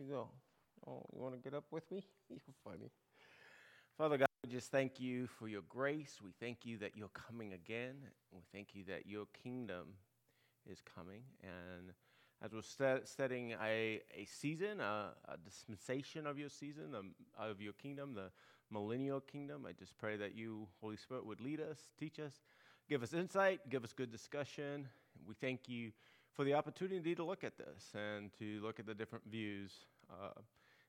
you go. Oh, you want to get up with me? You're funny. Father God, we just thank you for your grace. We thank you that you're coming again. We thank you that your kingdom is coming. And as we're set, setting a, a season, a, a, dispensation of your season, of your kingdom, the millennial kingdom, I just pray that you, Holy Spirit, would lead us, teach us, give us insight, give us good discussion. We thank you for the opportunity to look at this and to look at the different views. Uh,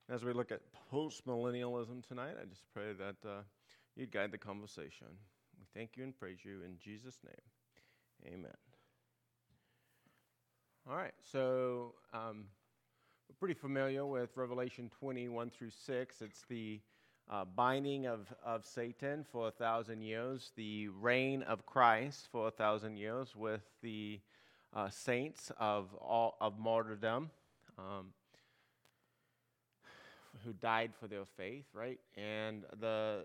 as we look at post millennialism tonight, I just pray that uh, you'd guide the conversation. We thank you and praise you in Jesus' name. Amen. All right, so um, we're pretty familiar with Revelation 21 through 6. It's the uh, binding of, of Satan for a thousand years, the reign of Christ for a thousand years with the uh, saints of, all, of martyrdom um, who died for their faith, right? And the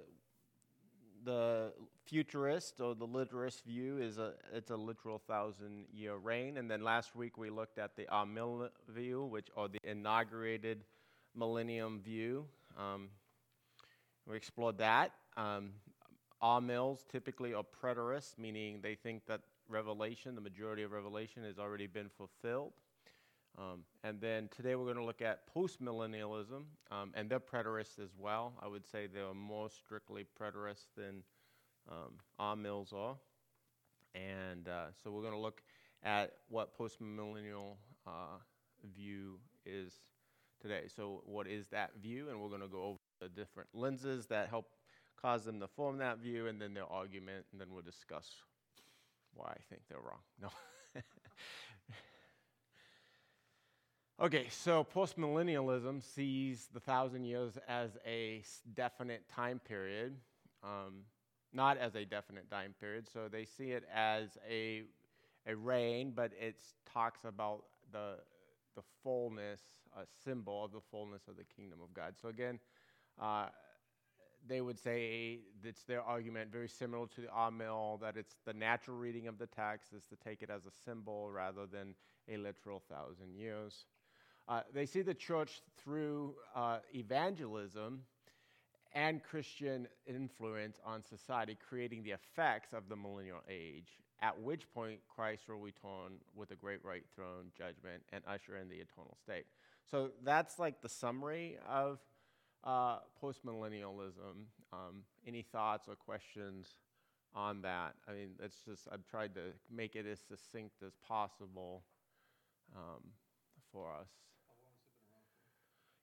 the futurist or the literist view is a it's a literal thousand year reign. And then last week we looked at the Amill view, which or the inaugurated millennium view. Um, we explored that. Um, Amills typically are preterists, meaning they think that Revelation, the majority of Revelation, has already been fulfilled. Um, and then today we're going to look at postmillennialism, um, and they're preterists as well. I would say they're more strictly preterists than um, Amills are. And uh, so we're going to look at what postmillennial uh, view is today. So, what is that view? And we're going to go over the different lenses that help cause them to form that view, and then their argument, and then we'll discuss why I think they're wrong. No. Okay, so postmillennialism sees the thousand years as a definite time period, um, not as a definite time period. So they see it as a a reign, but it talks about the the fullness, a symbol of the fullness of the kingdom of God. So again, uh, they would say it's their argument very similar to the Amill that it's the natural reading of the text is to take it as a symbol rather than a literal thousand years. Uh, they see the church through uh, evangelism and Christian influence on society, creating the effects of the millennial age, at which point Christ will return with a great white throne judgment and usher in the eternal state. So that's like the summary of uh, postmillennialism. Um, any thoughts or questions on that? I mean, it's just, I've tried to make it as succinct as possible um, for us.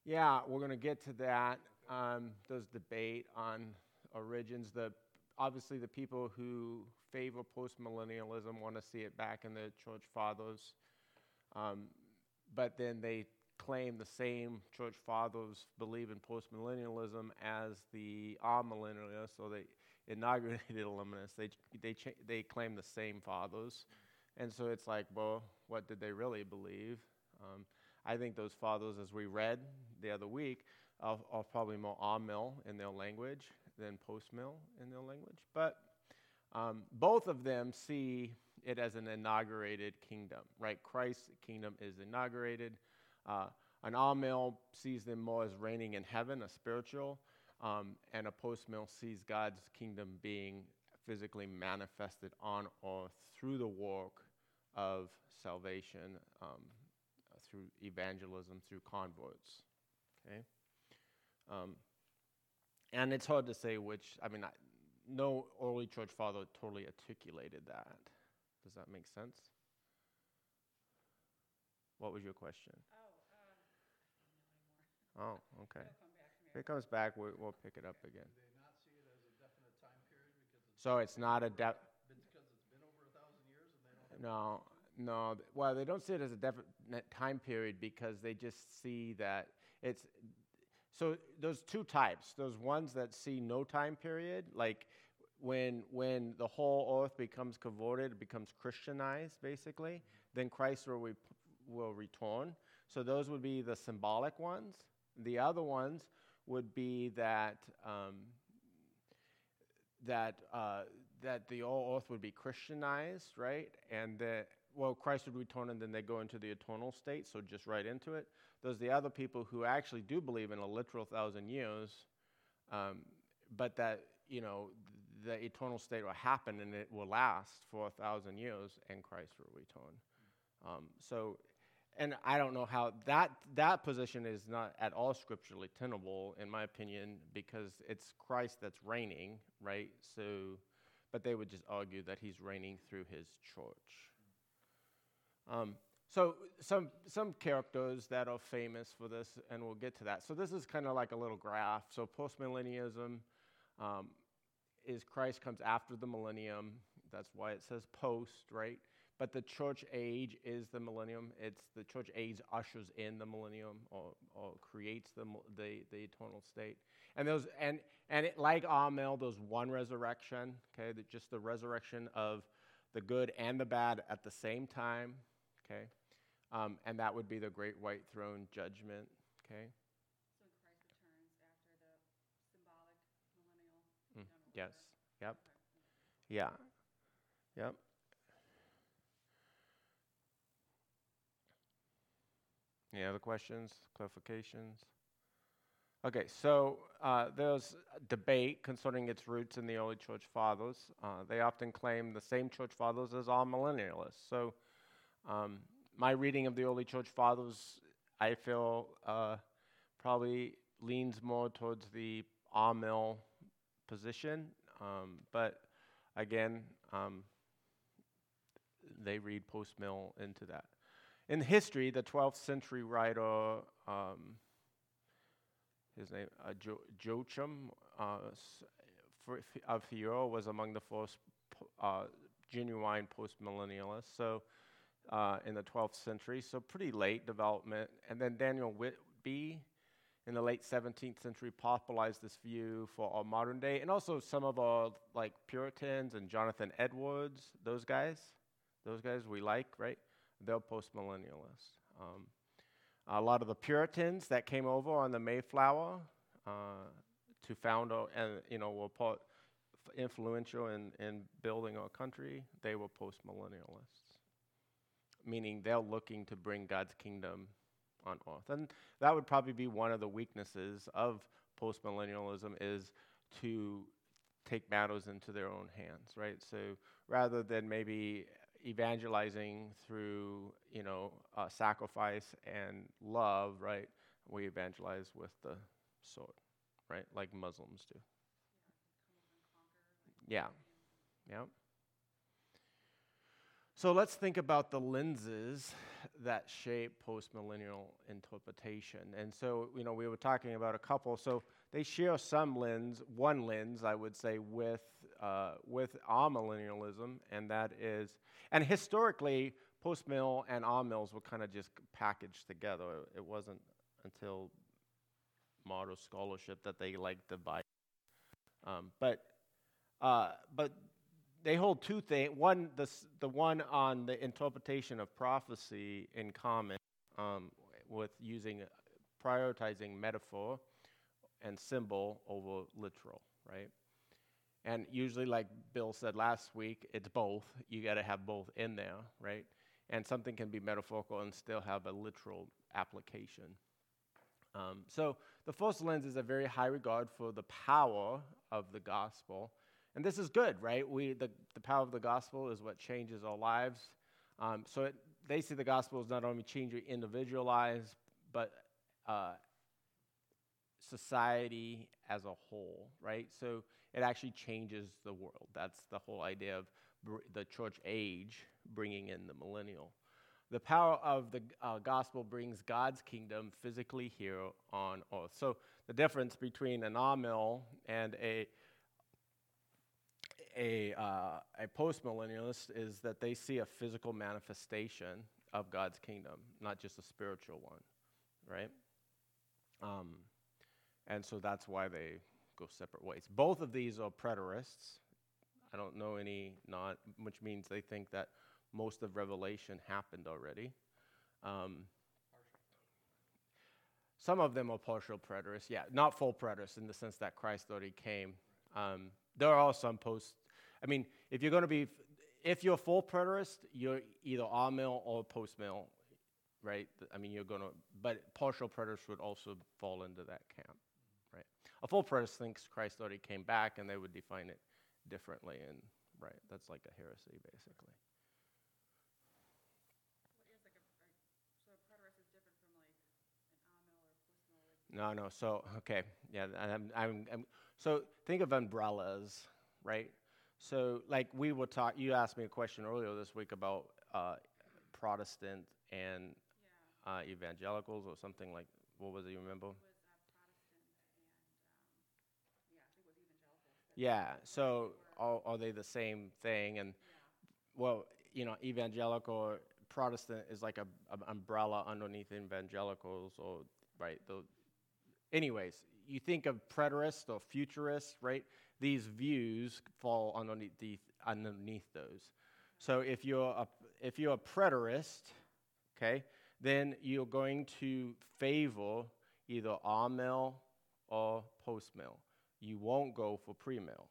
Yeah, we're going to get to that. Um, there's debate on origins. The obviously the people who favor postmillennialism want to see it back in the church fathers, um, but then they claim the same church fathers believe in postmillennialism as the amillennialists, so they inaugurated illuminists. They they cha- they claim the same fathers, and so it's like, well, what did they really believe? Um, I think those fathers, as we read the other week, are, are probably more amill in their language than post-mill in their language. But um, both of them see it as an inaugurated kingdom, right? Christ's kingdom is inaugurated. Uh, an amill sees them more as reigning in heaven, a spiritual, um, and a post-mill sees God's kingdom being physically manifested on earth through the work of salvation um, through evangelism, through converts. Okay? Um, and it's hard to say which, I mean, I, no early church father totally articulated that. Does that make sense? What was your question? Oh, okay. If it comes back, we'll, we'll pick it up again. Do they not see it as a definite time period because it's So it's not a def. because it's been over a thousand years and they don't have No, no. th- Well, they don't see it as a definite time period because they just see that it's. So there's two types. There's ones that see no time period, like when when the whole earth becomes converted, it becomes Christianized, basically. Then Christ will re- will return. So those would be the symbolic ones. The other ones would be that. Um, that uh, that the whole earth would be Christianized, right? And that well, Christ would return and then they go into the eternal state, so just right into it. There's the other people who actually do believe in a literal thousand years, um, but that, you know, the eternal state will happen and it will last for a thousand years and Christ will return. Um, so, and I don't know how that, that position is not at all scripturally tenable, in my opinion, because it's Christ that's reigning, right? So, but they would just argue that he's reigning through his church. Um, so some some characters that are famous for this, and we'll get to that. So this is kind of like a little graph. So postmillennialism um, is Christ comes after the millennium. That's why it says post, right? But the church age is the millennium. It's the church age ushers in the millennium or, or creates the, the, the eternal state. And those and and it, like Amil, there's one resurrection. Okay, that just the resurrection of the good and the bad at the same time. Okay, um, and that would be the great white throne judgment. Okay. So Christ returns after the symbolic millennial. Mm, yes. Yep. okay. Yeah. Yep. Any other questions, clarifications? Okay, so uh, there's debate concerning its roots in the early church fathers. Uh, they often claim the same church fathers as all millennialists. So, um, my reading of the early church fathers, I feel, uh, probably leans more towards the Amil position. Um, but again, um, they read post mill into that. In history, the 12th century writer, um, his name, uh, jo- Joachim uh, of Hero, was among the first uh, genuine postmillennialists. So, uh, in the 12th century, so pretty late development. And then Daniel Whitby in the late 17th century popularized this view for our modern day, and also some of our like Puritans and Jonathan Edwards, those guys, those guys we like, right? They're postmillennialists. Um, a lot of the Puritans that came over on the Mayflower uh, to found, our, and you know, were part, influential in, in building our country. They were postmillennialists, meaning they're looking to bring God's kingdom on earth. And that would probably be one of the weaknesses of postmillennialism is to take matters into their own hands, right? So rather than maybe evangelizing through, you know, uh, sacrifice and love, right? We evangelize with the sword, right? Like Muslims do. Yeah. Yeah. So let's think about the lenses that shape postmillennial interpretation. And so, you know, we were talking about a couple. So they share some lens, one lens, I would say, with uh, with amillennialism, and that is, and historically, postmill and amills were kind of just packaged together. It wasn't until modern scholarship that they like divide. Um, but uh, but they hold two things. One, the, the one on the interpretation of prophecy in common um, with using, prioritizing metaphor and symbol over literal, right? And usually, like Bill said last week, it's both. You got to have both in there, right? And something can be metaphorical and still have a literal application. Um, so the first lens is a very high regard for the power of the gospel. And this is good, right? We, the, the power of the gospel is what changes our lives. Um, so it, they see the gospel as not only changing individual lives, but uh, society as a whole, right? So it actually changes the world. That's the whole idea of br- the church age bringing in the millennial. The power of the uh, gospel brings God's kingdom physically here on earth. So the difference between an amil and a a, uh, a postmillennialist is that they see a physical manifestation of God's kingdom, not just a spiritual one, right? Um, and so that's why they go separate ways. Both of these are preterists. I don't know any not, which means they think that most of Revelation happened already. Um, some of them are partial preterists, yeah, not full preterists in the sense that Christ already came. Um, there are some post. I mean, if you're going to be, if you're a full preterist, you're either amill or postmill, right? I mean, you're gonna, but partial preterists would also fall into that camp? A full preterist thinks Christ already came back, and they would define it differently, and right, that's like a heresy, basically. What is like a, a- so a preterist is different from like an amill or postmill, like, No, no. So okay, yeah. I'm, I'm, I'm, so think of umbrellas, right? So like we were talk. You asked me a question earlier this week about uh, Protestant and yeah, uh, evangelicals or something like. What was it? You remember? it was uh, Protestant and, um, yeah. So are, are they the same thing? And well, you know, evangelical or Protestant is like a, a umbrella underneath evangelicals, or right? The, anyways, you think of preterist or futurist, right? These views fall underneath the, underneath those. So if you're a if you're a preterist, okay, then you're going to favor either amill or post postmill. You won't go for premill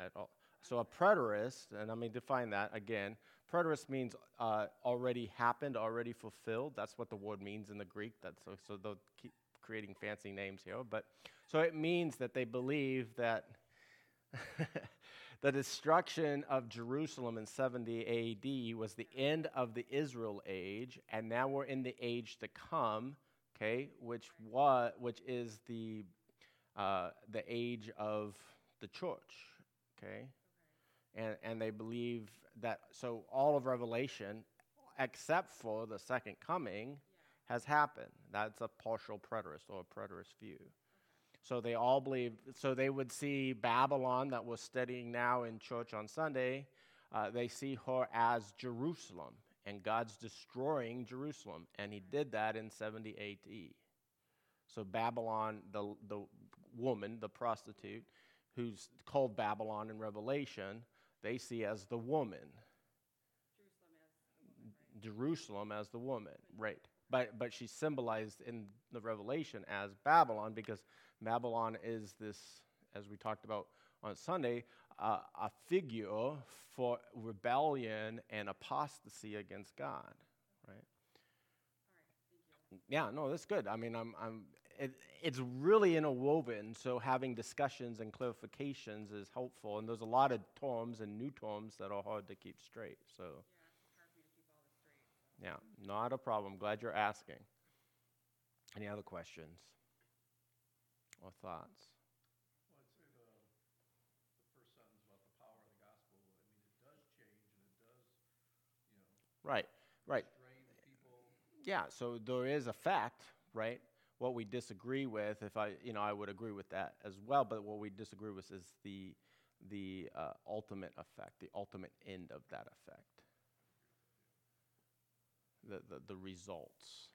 at all. So a preterist, and let me define that again. Preterist means uh, already happened, already fulfilled. That's what the word means in the Greek. That's so, so they'll keep creating fancy names here, but so it means that they believe that the destruction of Jerusalem in 70 A.D. was the end of the Israel age, and now we're in the age to come. Okay, which what which is the uh, the age of the church. Okay, and and they believe that so all of Revelation, except for the second coming, has happened. That's a partial preterist or a preterist view. So they all believe. So they would see Babylon that we're studying now in church on Sunday. Uh, they see her as Jerusalem, and God's destroying Jerusalem, and He did that in 70 AD. So Babylon, the the woman, the prostitute, who's called Babylon in Revelation, they see as the woman. Jerusalem as the woman, right? As the woman, right? But but she's symbolized in the Revelation as Babylon because Babylon is this, as we talked about on Sunday, uh, a figure for rebellion and apostasy against God, right? All right, thank you. Yeah, no, that's good. I mean, I'm, I'm, it, it's really interwoven, so having discussions and clarifications is helpful. And there's a lot of terms and new terms that are hard to keep straight. So, Yeah, it's hard for me to keep all this straight, so. yeah, not a problem. Glad you're asking. Any other questions or thoughts? Well, I'd say the, the first sentence about the power of the gospel, I mean, it does change and it does, you know, Right, right. Yeah, so there is a fact, right? What we disagree with, if I, you know, I would agree with that as well. But what we disagree with is the the uh, ultimate effect, the ultimate end of that effect, the the, the results.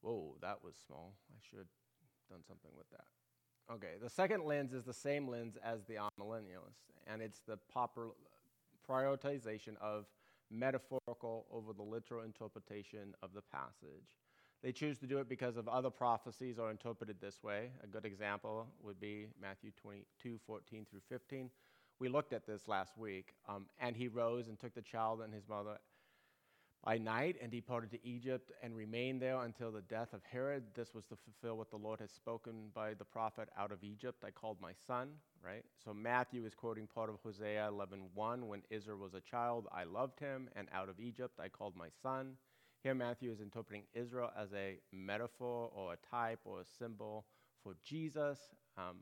Whoa, that was small. I should have done something with that. Okay, the second lens is the same lens as the amillennialist, and it's the proper prioritization of metaphorical over the literal interpretation of the passage. They choose to do it because of other prophecies are interpreted this way. A good example would be Matthew 22, 14 through 15. We looked at this last week. Um, and he rose and took the child and his mother by night and departed to Egypt and remained there until the death of Herod. This was to fulfill what the Lord had spoken by the prophet, out of Egypt I called my son, right? So Matthew is quoting part of Hosea 11:1 when Israel was a child, I loved him and out of Egypt I called my son. Here Matthew is interpreting Israel as a metaphor or a type or a symbol for Jesus. Um,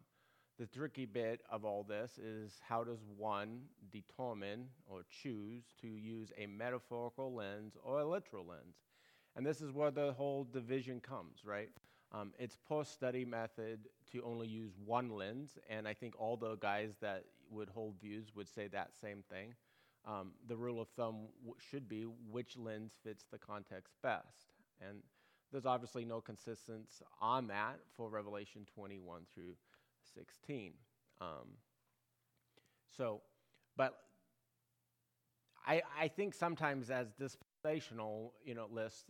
the tricky bit of all this is how does one determine or choose to use a metaphorical lens or a literal lens? And this is where the whole division comes, right? Um, it's post study method to only use one lens, and I think all the guys that would hold views would say that same thing. Um, the rule of thumb w- should be which lens fits the context best. And there's obviously no consistency on that for Revelation 21 through 16. Um, so, but I, I think sometimes as dispensational, you know, lists,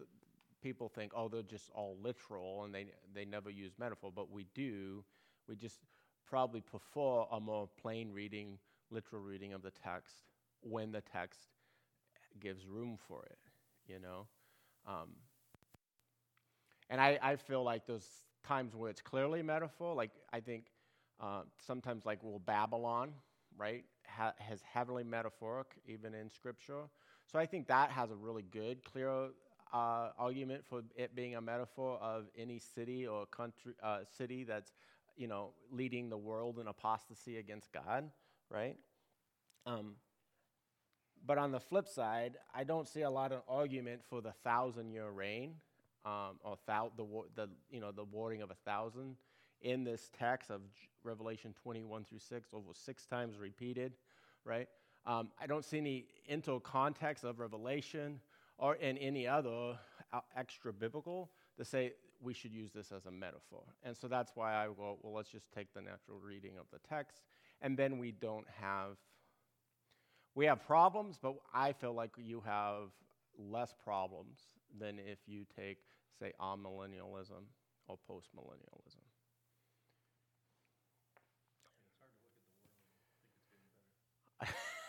people think, oh, they're just all literal and they, they never use metaphor, but we do. We just probably prefer a more plain reading literal reading of the text when the text gives room for it, you know? Um, and I, I feel like those times where it's clearly metaphor, like I think uh, sometimes, like, well, Babylon, right, ha- has heavily metaphoric even in Scripture. So I think that has a really good, clear uh, argument for it being a metaphor of any city or country, uh, city that's, you know, leading the world in apostasy against God, right? Um, but on the flip side, I don't see a lot of argument for the thousand-year reign, um, or thou- the, the you know the warding of a thousand in this text of Revelation 21 through 6, over six times repeated, right? Um, I don't see any into context of Revelation or in any other uh, extra biblical to say we should use this as a metaphor. And so that's why I go, well, let's just take the natural reading of the text, and then we don't have we have problems, but I feel like you have less problems than if you take, say, amillennialism or postmillennialism.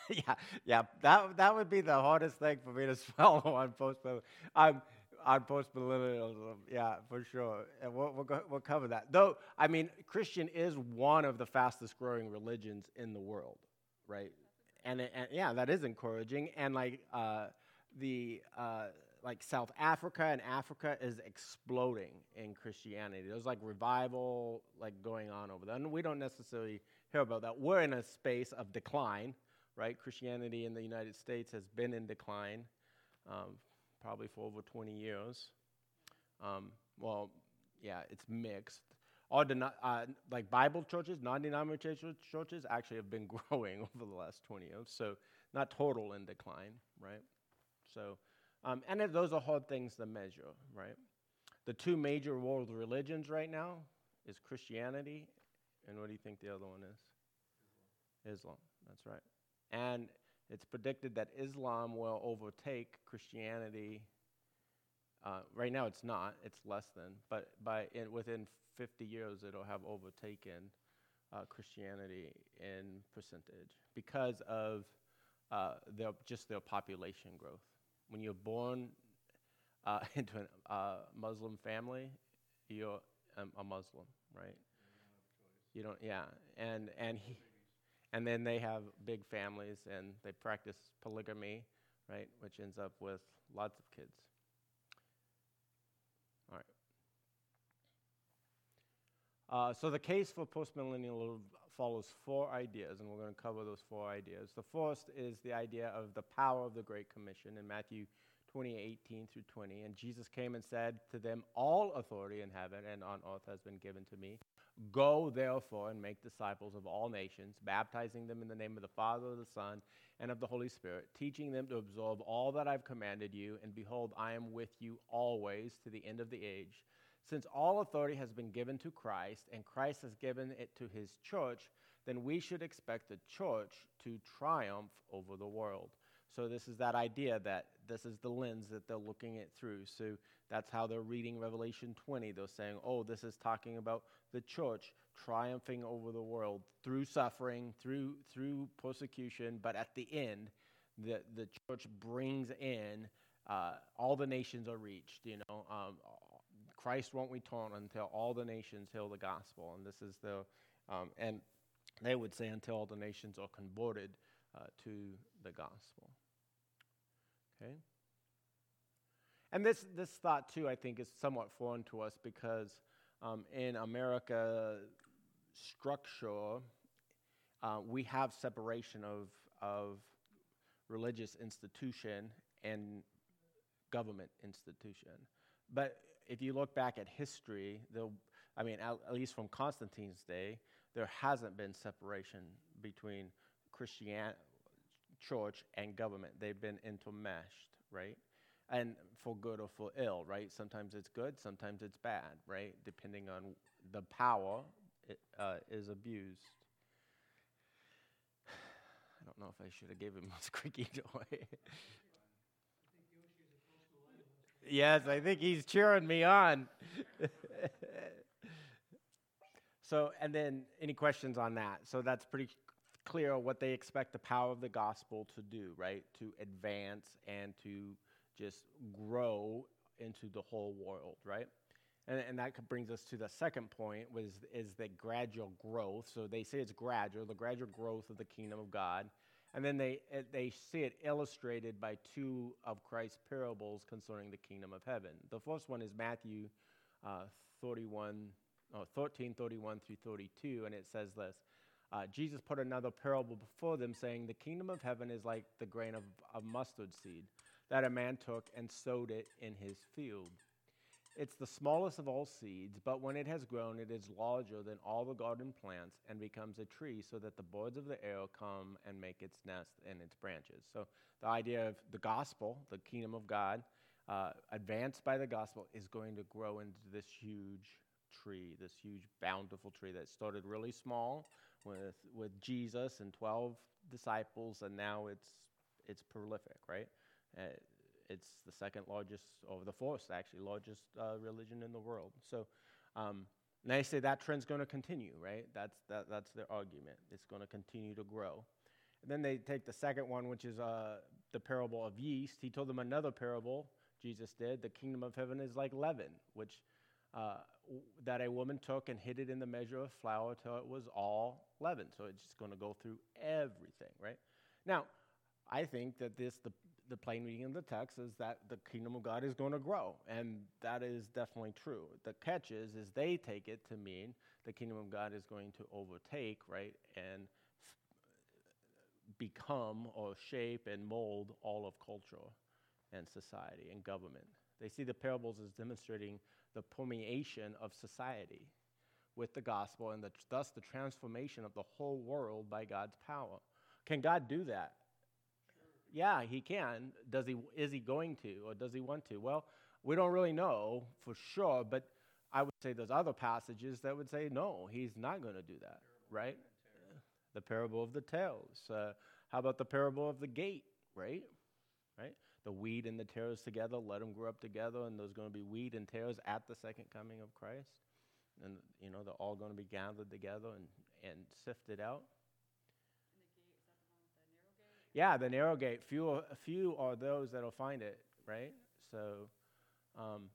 yeah, yeah, that that would be the hardest thing for me to swallow on post um, on postmillennialism. Yeah, for sure, and we'll we'll, go, we'll cover that. Though, I mean, Christian is one of the fastest growing religions in the world, right? And, and yeah, that is encouraging. And like uh, the uh, like South Africa and Africa is exploding in Christianity. There's like revival like going on over there, and we don't necessarily hear about that. We're in a space of decline right? Christianity in the United States has been in decline um, probably for over 20 years. Um, well, yeah, it's mixed. All uh, like Bible churches, non-denominational churches, actually have been growing over the last 20 years. So not total in decline, right? So, um, and those are hard things to measure, right? The two major world religions right now is Christianity, and what do you think the other one is? Islam. Islam. That's right. And it's predicted that Islam will overtake Christianity. Uh, right now, it's not; it's less than. But by in, within 50 years, it'll have overtaken uh, Christianity in percentage because of uh, their just their population growth. When you're born uh, into a uh, Muslim family, you're um, a Muslim, right? You don't, yeah, and and he and then they have big families and they practice polygamy, right, which ends up with lots of kids. All right. Uh, so the case for postmillennialism follows four ideas, and we're going to cover those four ideas. The first is the idea of the power of the Great Commission in Matthew 20, 18 through 20. And Jesus came and said to them, All authority in heaven and on earth has been given to me. Go therefore and make disciples of all nations, baptizing them in the name of the Father, the Son, and of the Holy Spirit, teaching them to observe all that I've commanded you. And behold, I am with you always to the end of the age. Since all authority has been given to Christ, and Christ has given it to his church, then we should expect the church to triumph over the world. So, this is that idea that this is the lens that they're looking at through. So, that's how they're reading Revelation 20. They're saying, oh, this is talking about the church triumphing over the world through suffering, through, through persecution, but at the end, the, the church brings in uh, all the nations are reached. You know, um, Christ won't return until all the nations hear the gospel, and this is the um, and they would say until all the nations are converted uh, to the gospel. Okay. And this, this thought, too, I think, is somewhat foreign to us because um, in America structure, uh, we have separation of, of religious institution and government institution. But if you look back at history, I mean, at, at least from Constantine's day, there hasn't been separation between Christian church and government. They've been intermeshed, right? and for good or for ill, right? Sometimes it's good, sometimes it's bad, right? Depending on the power it, uh, is abused. I don't know if I should have given him a squeaky toy. yes, I think he's cheering me on. so, and then any questions on that? So that's pretty clear what they expect the power of the gospel to do, right? To advance and to just grow into the whole world, right? And, and that brings us to the second point was is the gradual growth. So they say it's gradual, the gradual growth of the kingdom of God. And then they, uh, they see it illustrated by two of Christ's parables concerning the kingdom of heaven. The first one is Matthew uh, 31, oh, 13, 31 through 32, and it says this. Uh, Jesus put another parable before them, saying, The kingdom of heaven is like the grain of, of mustard seed that a man took and sowed it in his field. It's the smallest of all seeds, but when it has grown, it is larger than all the garden plants and becomes a tree, so that the birds of the air come and make its nest in its branches. So, the idea of the gospel, the kingdom of God, uh, advanced by the gospel, is going to grow into this huge tree, this huge, bountiful tree that started really small with, with Jesus and 12 disciples, and now it's, it's prolific, right? Uh, it's the second largest, or the fourth actually, largest uh, religion in the world. So, um, and they say that trend's going to continue, right? That's, that, that's their argument. It's going to continue to grow. And then they take the second one, which is uh, the parable of yeast. He told them another parable, Jesus did. The kingdom of heaven is like leaven, which uh, that a woman took and hid it in the measure of flour till it was all leavened. So it's just going to go through everything, right? Now, I think that this the the plain reading of the text is that the kingdom of God is going to grow, and that is definitely true. The catch is, is they take it to mean the kingdom of God is going to overtake, right, and f- become or shape and mold all of culture and society and government. They see the parables as demonstrating the permeation of society with the gospel and the, thus the transformation of the whole world by God's power. Can God do that? Yeah, he can. Does he is he going to or does he want to? Well, we don't really know for sure, but I would say there's other passages that would say no, he's not going to do that, right? The parable of the tares. Uh, how about the parable of the gate, right? Right? The wheat and the tares together, let them grow up together, and there's going to be wheat and tares at the second coming of Christ. And, you know, they're all going to be gathered together and, and sifted out. Yeah, the narrow gate. Few, few are those that'll find it, right? So, um,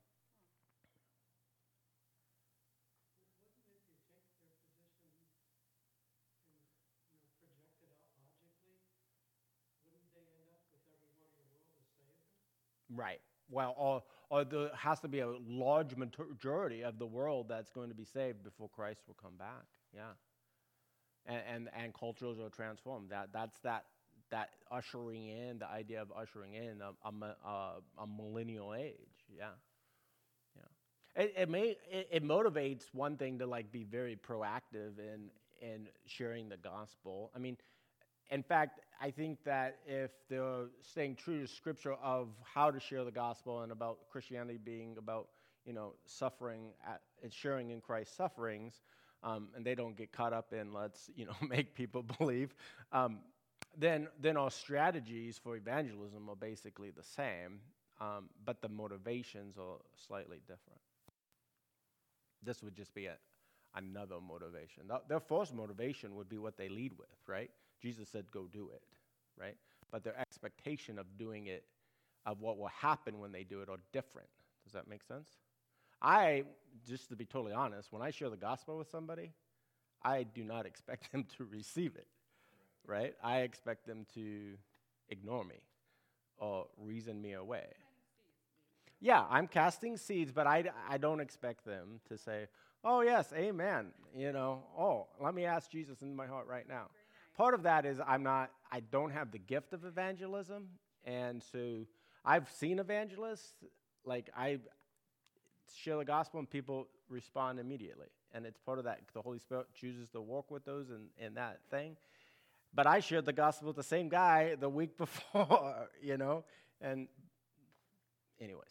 right. Well, or, or there has to be a large majority of the world that's going to be saved before Christ will come back. Yeah. And, and, and cultures are transformed. That, that's that, that ushering in, the idea of ushering in a, a, a, millennial age. Yeah. Yeah. It, it, may, it, it motivates one thing to like be very proactive in, in sharing the gospel. I mean, in fact, I think that if they're staying true to scripture of how to share the gospel and about Christianity being about, you know, suffering at, and sharing in Christ's sufferings, um, and they don't get caught up in let's, you know, make people believe, um, then, then our strategies for evangelism are basically the same, um, but the motivations are slightly different. This would just be a, another motivation. Th- Their first motivation would be what they lead with, right? Jesus said, go do it, right? But their expectation of doing it, of what will happen when they do it, are different. Does that make sense? I, just to be totally honest, when I share the gospel with somebody, I do not expect them to receive it, right? I expect them to ignore me or reason me away. Yeah, I'm casting seeds, but I, I don't expect them to say, oh, yes, amen. You know, oh, let me ask Jesus in my heart right now. Part of that is I'm not, I don't have the gift of evangelism. And so I've seen evangelists, like I share the gospel and people respond immediately. And it's part of that. The Holy Spirit chooses to walk with those and, and that thing. But I shared the gospel with the same guy the week before, you know, and anyways.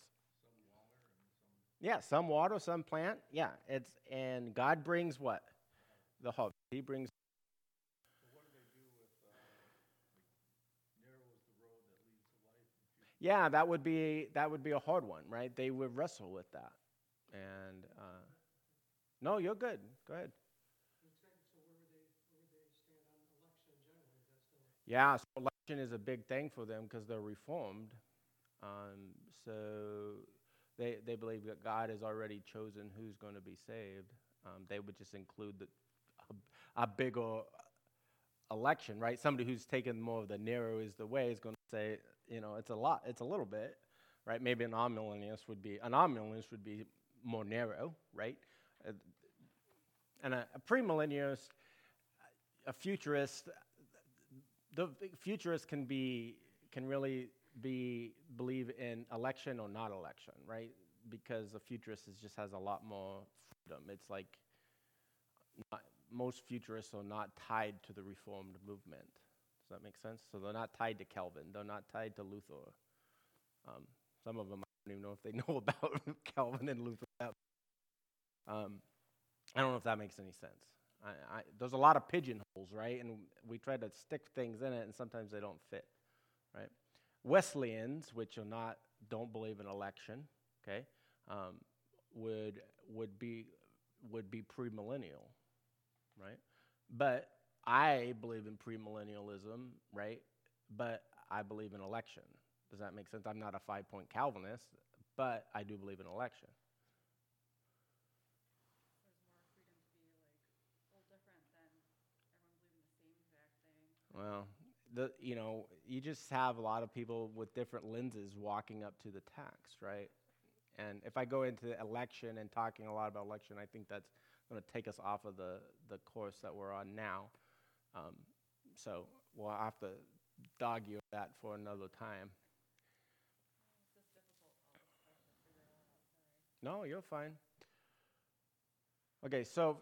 Yeah, some water, some plant. Yeah, it's and God brings what? The harvest. He brings. Yeah, that would be that would be a hard one, right? They would wrestle with that, and uh, no, you're good. Go ahead. Yeah, so election is a big thing for them because they're reformed. Um, so they, they believe that God has already chosen who's going to be saved. Um, they would just include the, a, a bigger election, right? Somebody who's taken more of the narrow is the way is going to say, you know, it's a lot, it's a little bit, right? Maybe an amillennialist would be, an amillennialist would be more narrow, right? Uh, and a, a premillennialist, a futurist, the futurist can be, can really be, believe in election or not election, right? Because a futurist is, just has a lot more freedom. It's like, not, most futurists are not tied to the Reformed movement. Does that make sense? So they're not tied to Calvin. They're not tied to Luther. Um, some of them I don't even know if they know about Calvin and Luther. Um, I don't know if that makes any sense. I, I, there's a lot of pigeonholes, right? And we try to stick things in it, and sometimes they don't fit, right? Wesleyans, which are not don't believe in election, okay, um, would would be would be premillennial, right? But I believe in premillennialism, right? But I believe in election. Does that make sense? I'm not a five point Calvinist, but I do believe in election. Well, the you know you just have a lot of people with different lenses walking up to the text, right? And if I go into election and talking a lot about election, I think that's going to take us off of the, the course that we're on now. Um, so we'll have to dog you that for another time. No, you're fine. Okay, so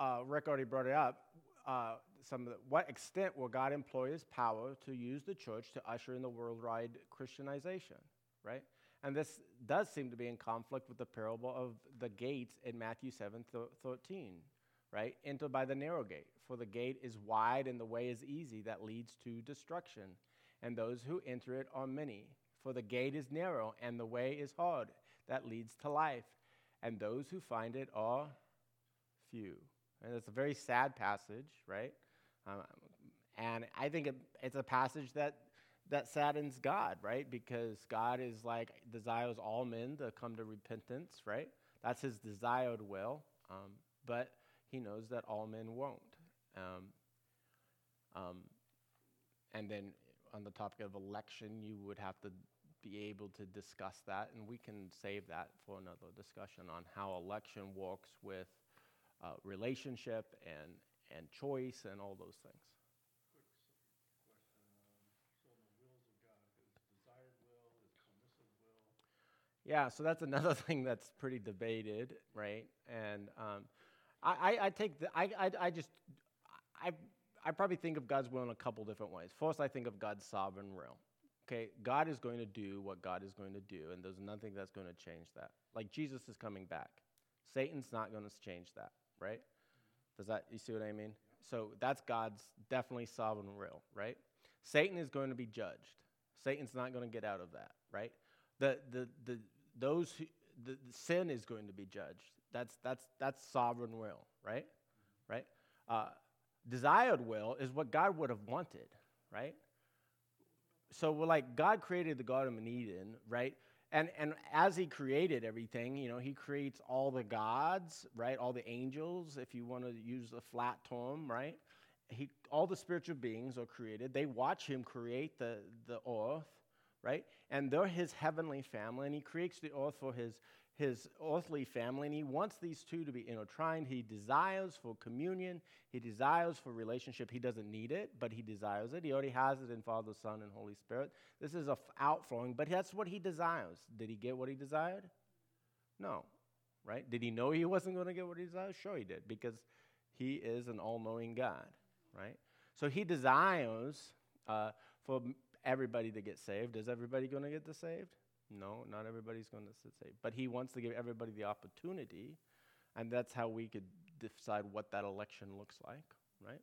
uh, Rick already brought it up. Uh, some the, what extent will God employ His power to use the church to usher in the worldwide Christianization, right? And this does seem to be in conflict with the parable of the gates in Matthew 7 13, right? Enter by the narrow gate, for the gate is wide and the way is easy that leads to destruction, and those who enter it are many. For the gate is narrow and the way is hard that leads to life, and those who find it are few. And it's a very sad passage, right? Um, and I think it, it's a passage that that saddens God, right? Because God is like desires all men to come to repentance, right? That's His desired will, um, but He knows that all men won't. Um, um, and then on the topic of election, you would have to be able to discuss that, and we can save that for another discussion on how election works with uh, relationship and and choice and all those things. Yeah, so that's another thing that's pretty debated, right? And um, I, I, I, take the, I, I, I just, I, I probably think of God's will in a couple different ways. First, I think of God's sovereign will. Okay, God is going to do what God is going to do, and there's nothing that's going to change that. Like Jesus is coming back. Satan's not going to change that, right? Does that, you see what I mean? So that's God's definitely sovereign will, right? Satan is going to be judged. Satan's not going to get out of that, right? The, the, the, those who, the, the sin is going to be judged. That's, that's, that's sovereign will, right? Right? Uh, desired will is what God would have wanted, right? So we're like, God created the Garden of Eden, right? And, and as he created everything, you know, he creates all the gods, right? All the angels, if you want to use the flat term, right? He, all the spiritual beings are created. They watch him create the, the earth, right? And they're his heavenly family, and he creates the earth for his, his earthly family, and he wants these two to be intertwined. He desires for communion, he desires for relationship. He doesn't need it, but he desires it. He already has it in Father, Son, and Holy Spirit. This is a f- outflowing, but that's what he desires. Did he get what he desired? No, right? Did he know he wasn't going to get what he desired? Sure, he did, because he is an all knowing God, right? So he desires uh, for everybody to get saved. Is everybody going to get saved? No, not everybody's going to saved. But he wants to give everybody the opportunity, and that's how we could decide what that election looks like, right?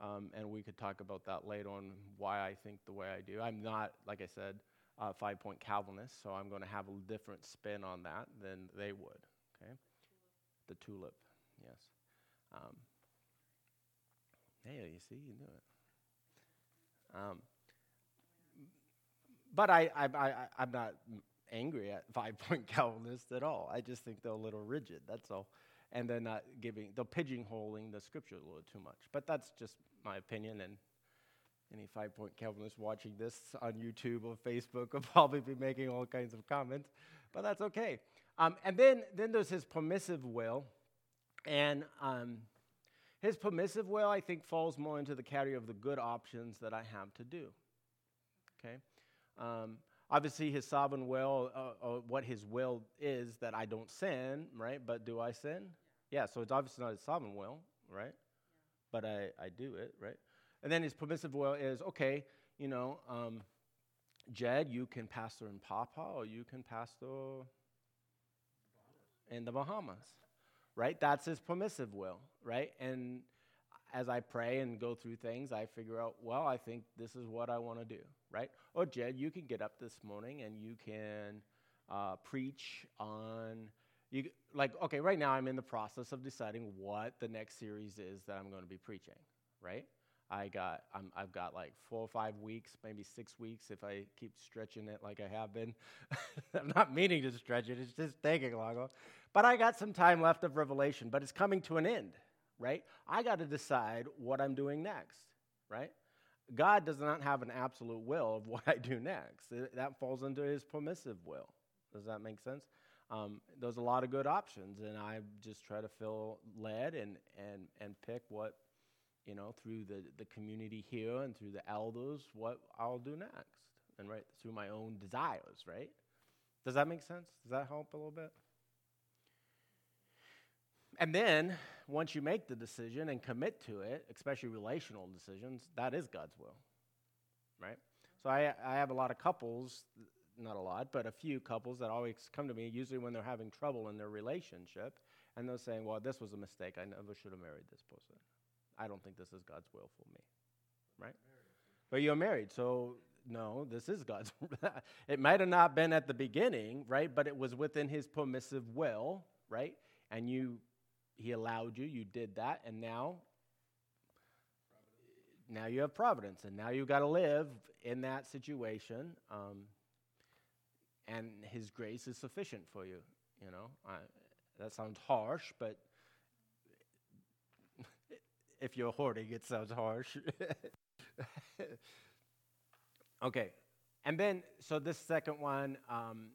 Um, and we could talk about that later on why I think the way I do. I'm not, like I said, a five point Calvinist, so I'm going to have a different spin on that than they would, okay? The tulip, yes. Um, hey, you see, you knew it. Um, but I, I, I, I'm not angry at five point Calvinists at all. I just think they're a little rigid, that's all. And they're not giving, they're pigeonholing the scripture a little too much. But that's just my opinion, and any five point Calvinists watching this on YouTube or Facebook will probably be making all kinds of comments, but that's okay. Um, and then, then there's his permissive will. And um, his permissive will, I think, falls more into the category of the good options that I have to do. Okay? Um, obviously, his sovereign will, uh, or what his will is that I don't sin, right? But do I sin? Yeah, so it's obviously not his sovereign will, right? But I, I do it, right? And then his permissive will is okay, you know, um, Jed, you can pastor in Papa or you can pastor in the Bahamas, right? That's his permissive will, right? And as I pray and go through things, I figure out, well, I think this is what I want to do, right? Or Jed, you can get up this morning and you can uh, preach on, you like, okay, right now I'm in the process of deciding what the next series is that I'm going to be preaching, right? I got, I'm, I've got like four or five weeks, maybe six weeks if I keep stretching it like I have been. I'm not meaning to stretch it, it's just taking longer. But I got some time left of Revelation, but it's coming to an end, right? I got to decide what I'm doing next, right? God does not have an absolute will of what I do next. It- that falls into his permissive will. Does that make sense? Um, there's a lot of good options, and I just try to feel led and, and, and pick what you know, through the, the community here and through the elders, what I'll do next. And right through my own desires, right? Does that make sense? Does that help a little bit? And then, once you make the decision and commit to it, especially relational decisions, that is God's will, right? So I, I have a lot of couples, not a lot, but a few couples that always come to me, usually when they're having trouble in their relationship, and they're saying, well, this was a mistake. I never should have married this person. I don't think this is God's will for me, right? But you're married, so no, this is God's. it might have not been at the beginning, right? But it was within His permissive will, right? And you, He allowed you. You did that, and now, now you have providence, and now you've got to live in that situation. Um, and His grace is sufficient for you. You know, I, that sounds harsh, but if you're hoarding, it sounds harsh. okay, and then so this second one um,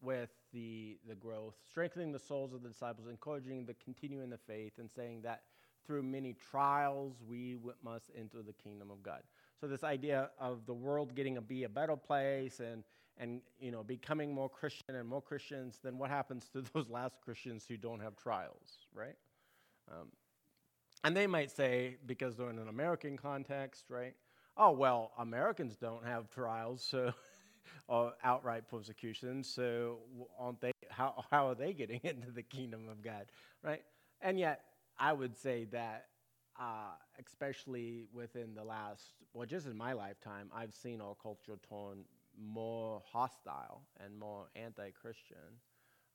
with the the growth, strengthening the souls of the disciples, encouraging the continue in the faith, and saying that through many trials we must enter the kingdom of God. So this idea of the world getting to be a better place and and you know becoming more Christian and more Christians, then what happens to those last Christians who don't have trials, right? Um, and they might say, because they're in an American context, right? Oh, well, Americans don't have trials, so, or outright persecution, so aren't they, how, how are they getting into the kingdom of God, right? And yet, I would say that, uh, especially within the last, well, just in my lifetime, I've seen our culture turn more hostile and more anti Christian.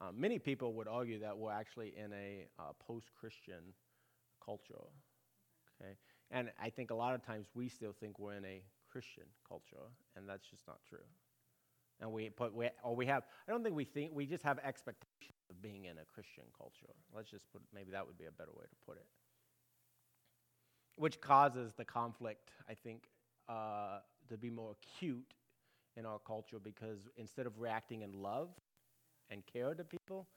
Um, many people would argue that we're actually in a uh, post Christian culture. Okay? And I think a lot of times we still think we're in a Christian culture, and that's just not true. And we put, we, or we have, I don't think we think, we just have expectations of being in a Christian culture. Let's just put, maybe that would be a better way to put it. Which causes the conflict, I think, uh, to be more acute in our culture because instead of reacting in love and care to people,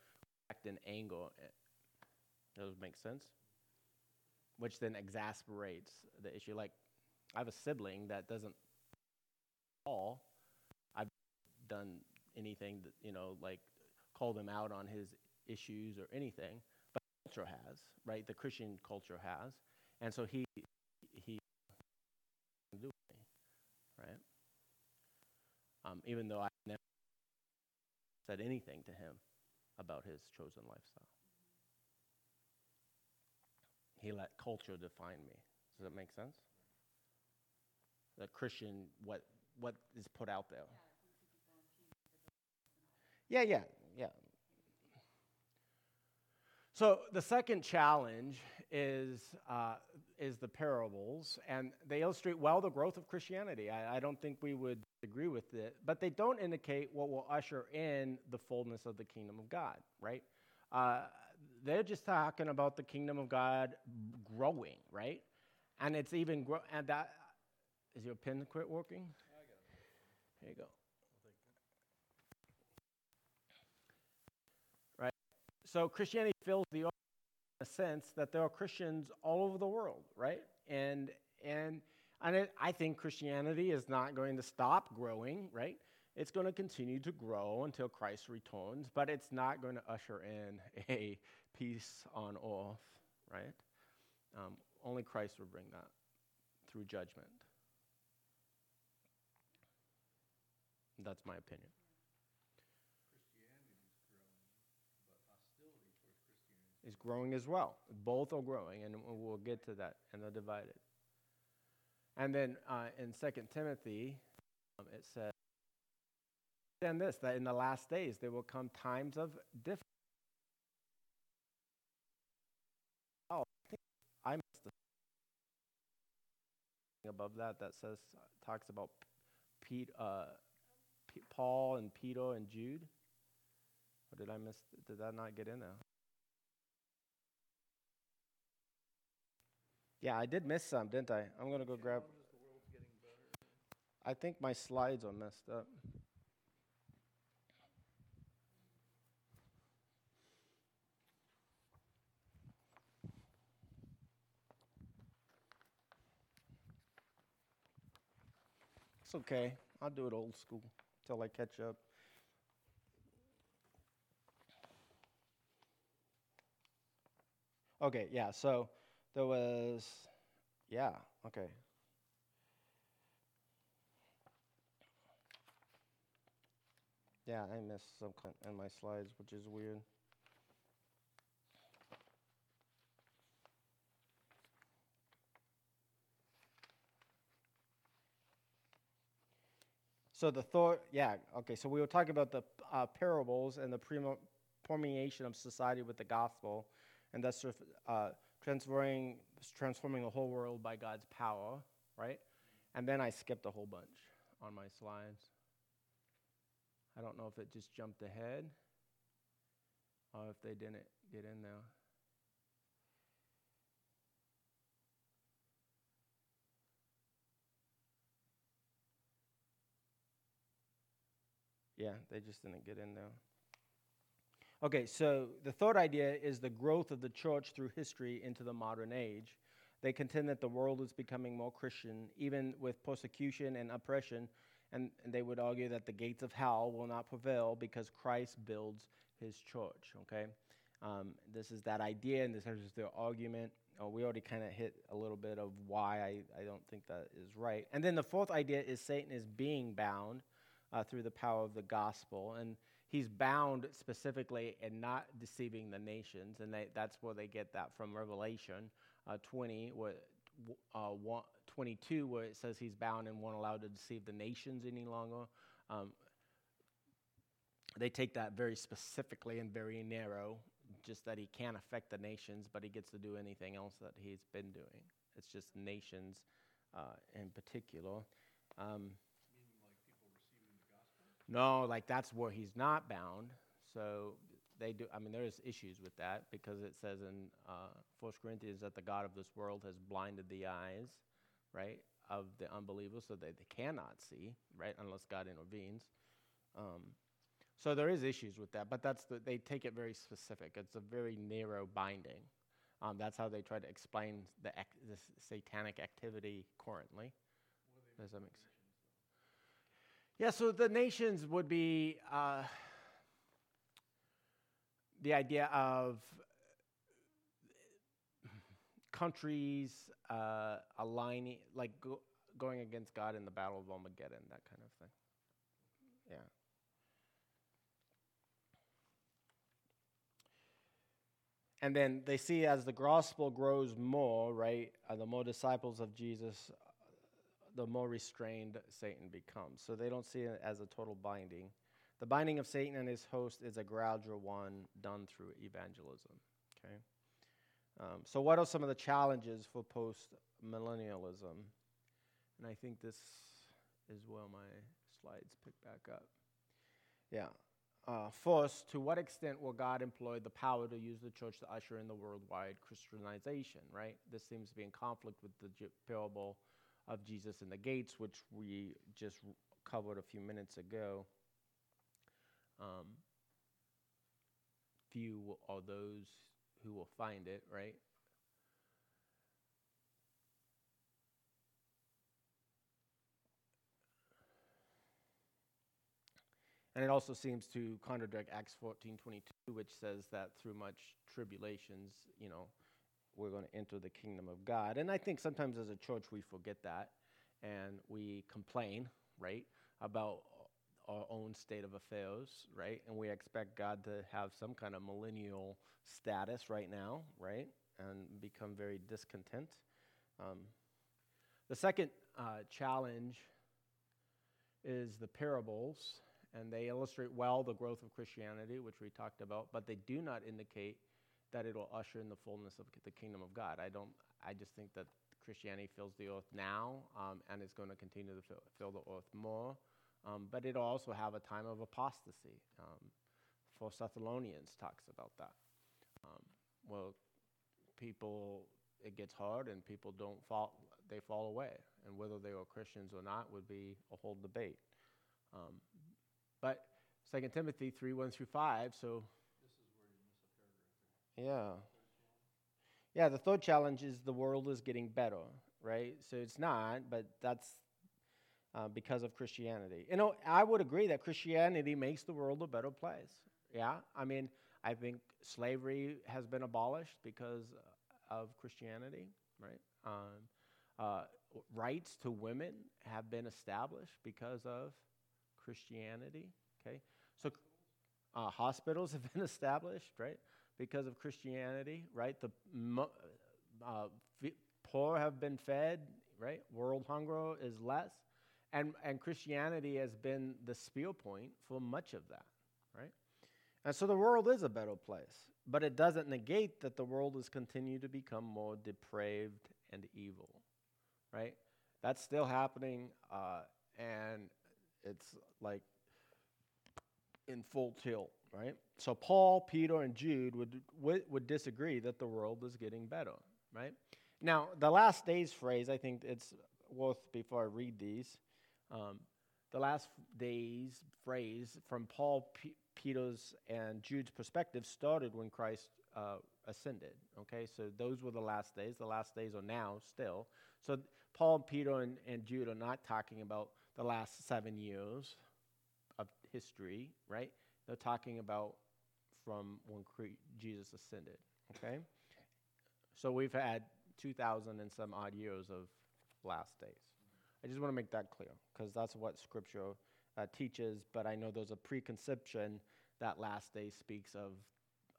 act in anger. Does that make sense? which then exasperates the issue. Like, I have a sibling that doesn't all. Done anything that you know, like called him out on his issues or anything, but culture has, right? The Christian culture has, and so he he right? Um, even though I never said anything to him about his chosen lifestyle. He let culture define me. Does that make sense? The Christian, what what is put out there. Yeah, yeah, yeah. Yeah. So the second challenge is, uh, is the parables, and they illustrate well the growth of Christianity. I, I don't think we would agree with it, but they don't indicate what will usher in the fullness of the kingdom of God, right? Uh, they're just talking about the kingdom of God growing, right? And it's even grow. And that is your pen quit working? There you go. Right. So Christianity fills the sense that there are Christians all over the world, right? And and and it, I think Christianity is not going to stop growing, right? It's going to continue to grow until Christ returns, but it's not going to usher in a peace on earth, right? Um, only Christ will bring that through judgment. That's my opinion. Is growing as well. Both are growing, and we'll get to that, and they're divided. And then uh, in Second Timothy, um, it says, and this, that in the last days there will come times of difficulty. Oh, I I missed the above that that says talks about Pete, uh, Paul and Peter and Jude. Or did I miss? Did that not get in there? Yeah, I did miss some, didn't I? I'm gonna go grab. I think my slides are messed up. It's okay. I'll do it old school till I catch up. Okay, yeah, so there was, yeah, okay. Yeah, I missed some in my slides, which is weird. So the thought, yeah, okay. So we were talking about the uh, parables and the permeation of society with the gospel, and that's sort of, uh, transforming transforming the whole world by God's power, right? And then I skipped a whole bunch on my slides. I don't know if it just jumped ahead or if they didn't get in there. Yeah, they just didn't get in there. Okay, so the third idea is the growth of the church through history into the modern age. They contend that the world is becoming more Christian, even with persecution and oppression, and, and they would argue that the gates of hell will not prevail because Christ builds his church, okay? Um, this is that idea, and this is their argument. Oh, we already kind of hit a little bit of why I, I don't think that is right. And then the fourth idea is Satan is being bound uh, through the power of the gospel. And he's bound specifically in not deceiving the nations. And they, that's where they get that from Revelation uh, 20, where, uh, 22, where it says he's bound and won't allow to deceive the nations any longer. Um, they take that very specifically and very narrow, just that he can't affect the nations, but he gets to do anything else that he's been doing. It's just nations uh, in particular. Um, no, like that's where he's not bound. So they do. I mean, there's issues with that because it says in uh, First Corinthians that the God of this world has blinded the eyes, right, of the unbelievers, so that they cannot see, right, unless God intervenes. Um, so there is issues with that, but that's the, they take it very specific. It's a very narrow binding. Um, that's how they try to explain the, ac- the satanic activity currently. Does that make sense? Yeah, so the nations would be uh, the idea of countries uh, aligning, like go, going against God in the battle of Armageddon, that kind of thing. Yeah. And then they see as the gospel grows more, right, uh, the more disciples of Jesus, the more restrained Satan becomes. So they don't see it as a total binding. The binding of Satan and his host is a gradual one done through evangelism. Okay. Um, so, what are some of the challenges for post millennialism? And I think this is where my slides pick back up. Yeah. Uh, first, to what extent will God employ the power to use the church to usher in the worldwide Christianization, right? This seems to be in conflict with the j- parable of Jesus in the gates, which we just covered a few minutes ago. Um, few are those who will find it, right? And it also seems to contradict Acts 14:22, which says that through much tribulations, you know, we're going to enter the kingdom of God. And I think sometimes as a church we forget that and we complain, right, about our own state of affairs, right? And we expect God to have some kind of millennial status right now, right? And become very discontent. Um, the second uh, challenge is the parables and they illustrate well the growth of Christianity, which we talked about, but they do not indicate that it'll usher in the fullness of the kingdom of God. I don't. I just think that Christianity fills the earth now, um, and is going to continue to fill, fill the earth more. Um, but it'll also have a time of apostasy. Um, for Thessalonians talks about that. Um, well, people, it gets hard, and people don't fall. They fall away, and whether they were Christians or not would be a whole debate. Um, but 2 Timothy 3 1 through 5, so. Yeah. Yeah, the third challenge is the world is getting better, right? So it's not, but that's uh, because of Christianity. You know, I would agree that Christianity makes the world a better place. Yeah, I mean, I think slavery has been abolished because of Christianity, right? Um, uh, rights to women have been established because of Christianity. Okay, so uh, hospitals have been established, right, because of Christianity, right? The uh, poor have been fed, right? World hunger is less, and and Christianity has been the spear point for much of that, right? And so the world is a better place, but it doesn't negate that the world has continued to become more depraved and evil, right? That's still happening, uh, and it's like in full tilt, right? So Paul, Peter, and Jude would, would, would disagree that the world is getting better, right? Now, the last days phrase, I think it's worth, before I read these, um, the last days phrase from Paul, P- Peter's, and Jude's perspective started when Christ uh, ascended. Okay, so those were the last days. The last days are now still. So Paul, Peter, and, and Jude are not talking about the last seven years of history, right? They're talking about from when Jesus ascended, okay? So we've had 2,000 and some odd years of last days. I just want to make that clear because that's what Scripture uh, teaches, but I know there's a preconception that last day speaks of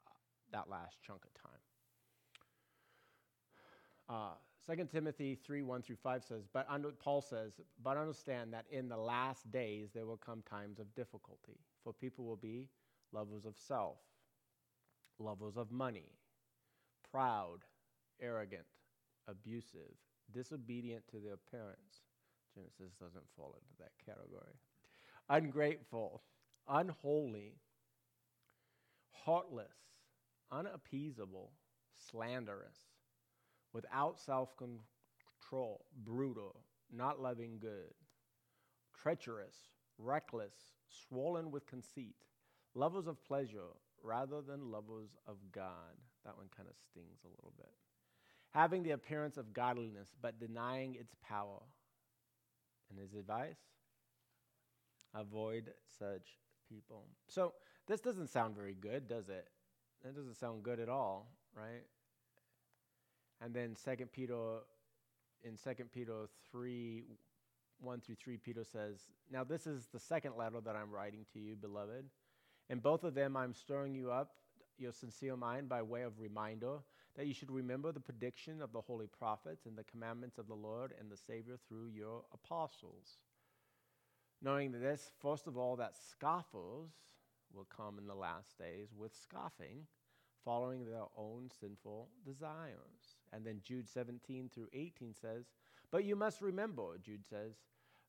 uh, that last chunk of time. Uh, 2 Timothy 3 1 through 5 says, but under, Paul says, but understand that in the last days there will come times of difficulty, for people will be lovers of self, lovers of money, proud, arrogant, abusive, disobedient to their parents. Genesis doesn't fall into that category. Ungrateful, unholy, heartless, unappeasable, slanderous without self control, brutal, not loving good, treacherous, reckless, swollen with conceit, lovers of pleasure rather than lovers of God. That one kind of stings a little bit. Having the appearance of godliness, but denying its power. And his advice? Avoid such people. So, this doesn't sound very good, does it? That doesn't sound good at all, right? And then Second Peter, in Second Peter 3, 1 through 3, Peter says, Now this is the second letter that I'm writing to you, beloved. In both of them, I'm stirring you up, your sincere mind, by way of reminder that you should remember the prediction of the holy prophets and the commandments of the Lord and the Savior through your apostles. Knowing this, first of all, that scoffers will come in the last days with scoffing following their own sinful desires. And then Jude 17 through 18 says, But you must remember, Jude says,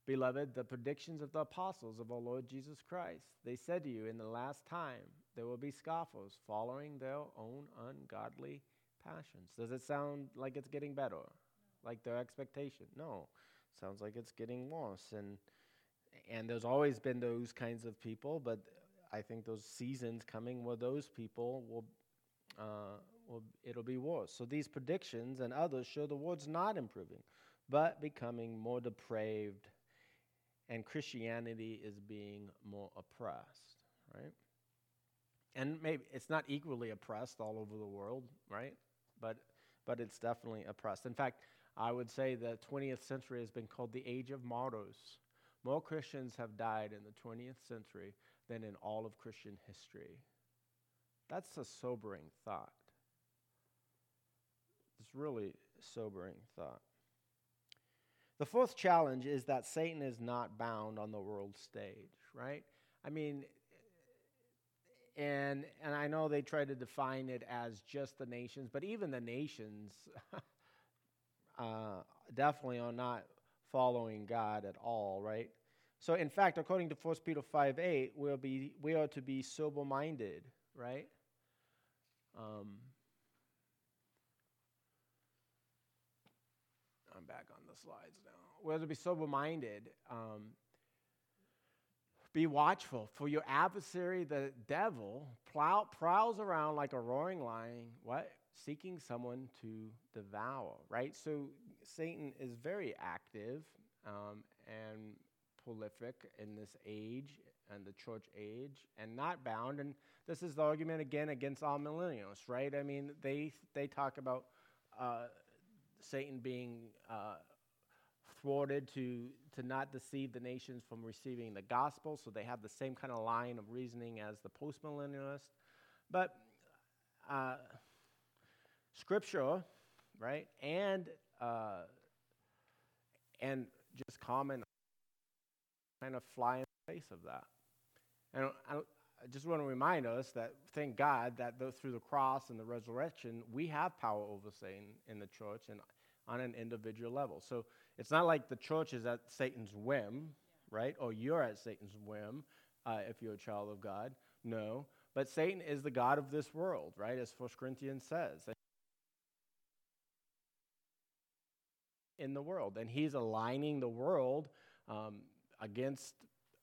Beloved, the predictions of the apostles of our Lord Jesus Christ. They said to you, In the last time there will be scoffers following their own ungodly passions. Does it sound like it's getting better? Like their expectation? No. Sounds like it's getting worse. And and there's always been those kinds of people, but I think those seasons coming where those people will, uh, will it'll be worse. So these predictions and others show the world's not improving, but becoming more depraved, and Christianity is being more oppressed, right? And maybe it's not equally oppressed all over the world, right? But but it's definitely oppressed. In fact, I would say the 20th century has been called the age of martyrs more Christians have died in the 20th century than in all of Christian history. That's a sobering thought. It's really sobering thought. The fourth challenge is that Satan is not bound on the world stage, right? I mean, and and I know they try to define it as just the nations, but even the nations uh, definitely are not following God at all, right? So, in fact, according to 1 Peter 5 8, we'll be, we are to be sober minded, right? Um, I'm back on the slides now. We're to be sober minded. Um, be watchful, for your adversary, the devil, plow, prowls around like a roaring lion, what? Seeking someone to devour, right? So Satan is very active um, and prolific in this age and the church age and not bound. And this is the argument again against amillennialists, right? I mean, they, they talk about uh, Satan being uh, thwarted to, to not deceive the nations from receiving the gospel, so they have the same kind of line of reasoning as the postmillennialists. But uh, scripture, right, and uh, and just common kind of fly in the face of that. And I, I just want to remind us that thank God that though, through the cross and the resurrection, we have power over Satan in the church and on an individual level. So it's not like the church is at Satan's whim, right? Or you're at Satan's whim uh, if you're a child of God. No. But Satan is the God of this world, right? As 1 Corinthians says. In the world. And he's aligning the world um, against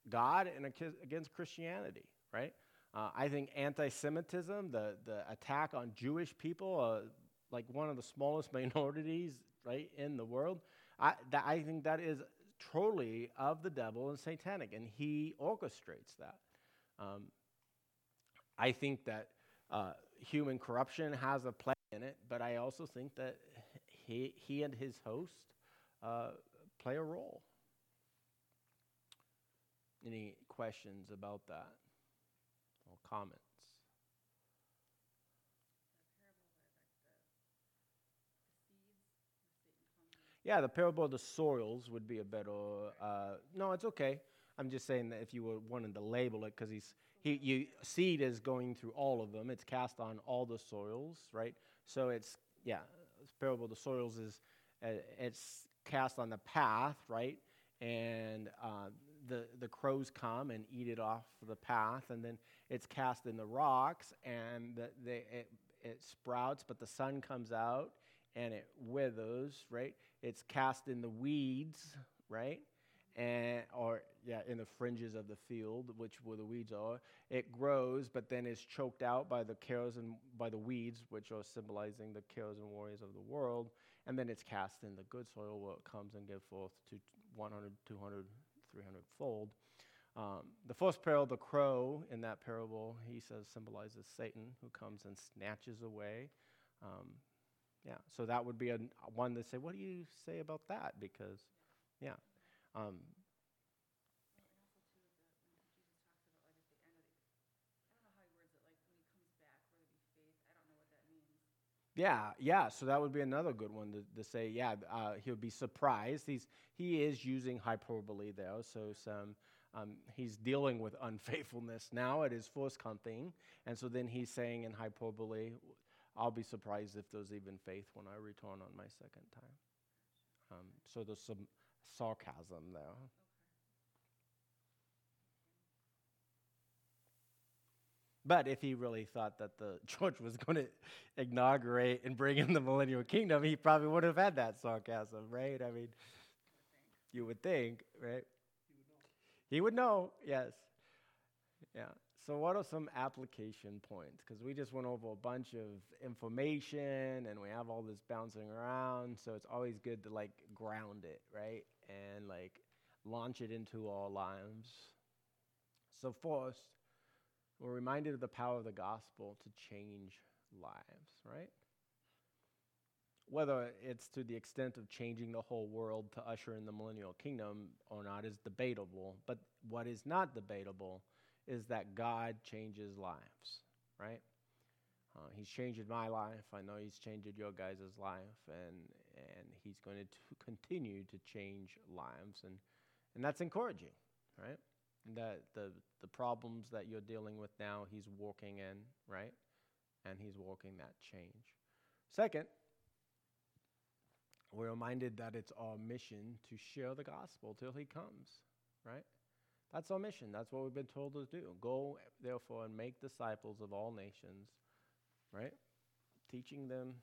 God and against Christianity, right? Uh, I think anti Semitism, the, the attack on Jewish people, uh, like one of the smallest minorities, right, in the world, I, that, I think that is totally of the devil and satanic, and he orchestrates that. Um, I think that uh, human corruption has a play in it, but I also think that he, he and his host uh, play a role. Any questions about that or comments? Yeah, the parable of the soils would be a better. Uh, no, it's okay. I'm just saying that if you were wanting to label it, because he's he you seed is going through all of them. It's cast on all the soils, right? So it's yeah. Parable of the soils is uh, it's cast on the path, right? And uh, the, the crows come and eat it off the path, and then it's cast in the rocks, and the, the, it, it sprouts, but the sun comes out and it withers, right? It's cast in the weeds, right? And or yeah, in the fringes of the field, which where the weeds are. It grows, but then is choked out by the cares and by the weeds, which are symbolizing the cares and worries of the world. And then it's cast in the good soil where it comes and gives forth to 100, 200, 300 fold. Um, the first parable, the crow in that parable, he says symbolizes Satan who comes and snatches away. Um, yeah, so that would be a, one to say, what do you say about that? Because, yeah. Um, Yeah, yeah. So that would be another good one to, to say. Yeah, uh, he'll be surprised. He's he is using hyperbole there, so some um, he's dealing with unfaithfulness now at his first coming. And so then he's saying in hyperbole, I'll be surprised if there's even faith when I return on my second time. Um, so there's some sarcasm there. But if he really thought that the church was going to inaugurate and bring in the millennial kingdom, he probably would have had that sarcasm, right? I mean, you would think, right? He would know, yes. Yeah. So, what are some application points? Because we just went over a bunch of information and we have all this bouncing around. So, it's always good to like ground it, right? And like launch it into our lives. So, first, we're reminded of the power of the gospel to change lives, right? Whether it's to the extent of changing the whole world to usher in the millennial kingdom or not is debatable. But what is not debatable is that God changes lives, right? Uh, he's changed my life. I know he's changed your guys' life, and and he's going to continue to change lives, and and that's encouraging, right? that the the problems that you're dealing with now, he's walking in, right? And he's walking that change. Second, we're reminded that it's our mission to share the gospel till he comes, right? That's our mission. That's what we've been told to do. Go, therefore, and make disciples of all nations, right? Teaching them,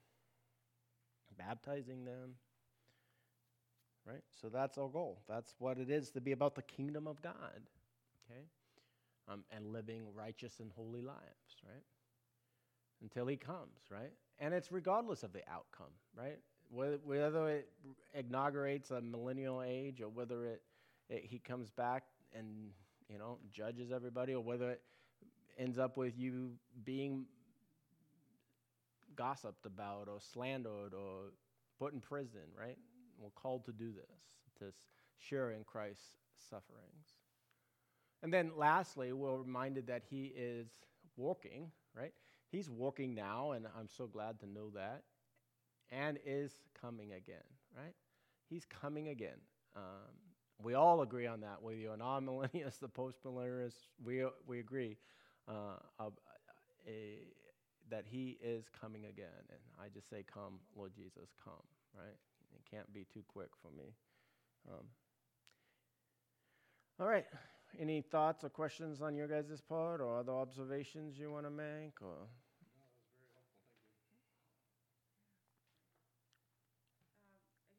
baptizing them, right? So that's our goal. That's what it is to be about the kingdom of God okay? Um, and living righteous and holy lives, right? Until he comes, right? And it's regardless of the outcome, right? Whether, whether it inaugurates a millennial age or whether it, it he comes back and you know judges everybody, or whether it ends up with you being gossiped about or slandered or put in prison, right? We're called to do this, to share in Christ's sufferings. And then lastly, we're reminded that he is walking, right? He's walking now, and I'm so glad to know that, and is coming again, right? He's coming again. Um, we all agree on that, whether you're an amillennialist, the postmillennialist, we, we agree uh, uh, a, that he is coming again. And I just say, Come, Lord Jesus, come, right? It can't be too quick for me. Um, all right. Any thoughts or questions on your guys' part or other observations you want to make? Or? Um, I do have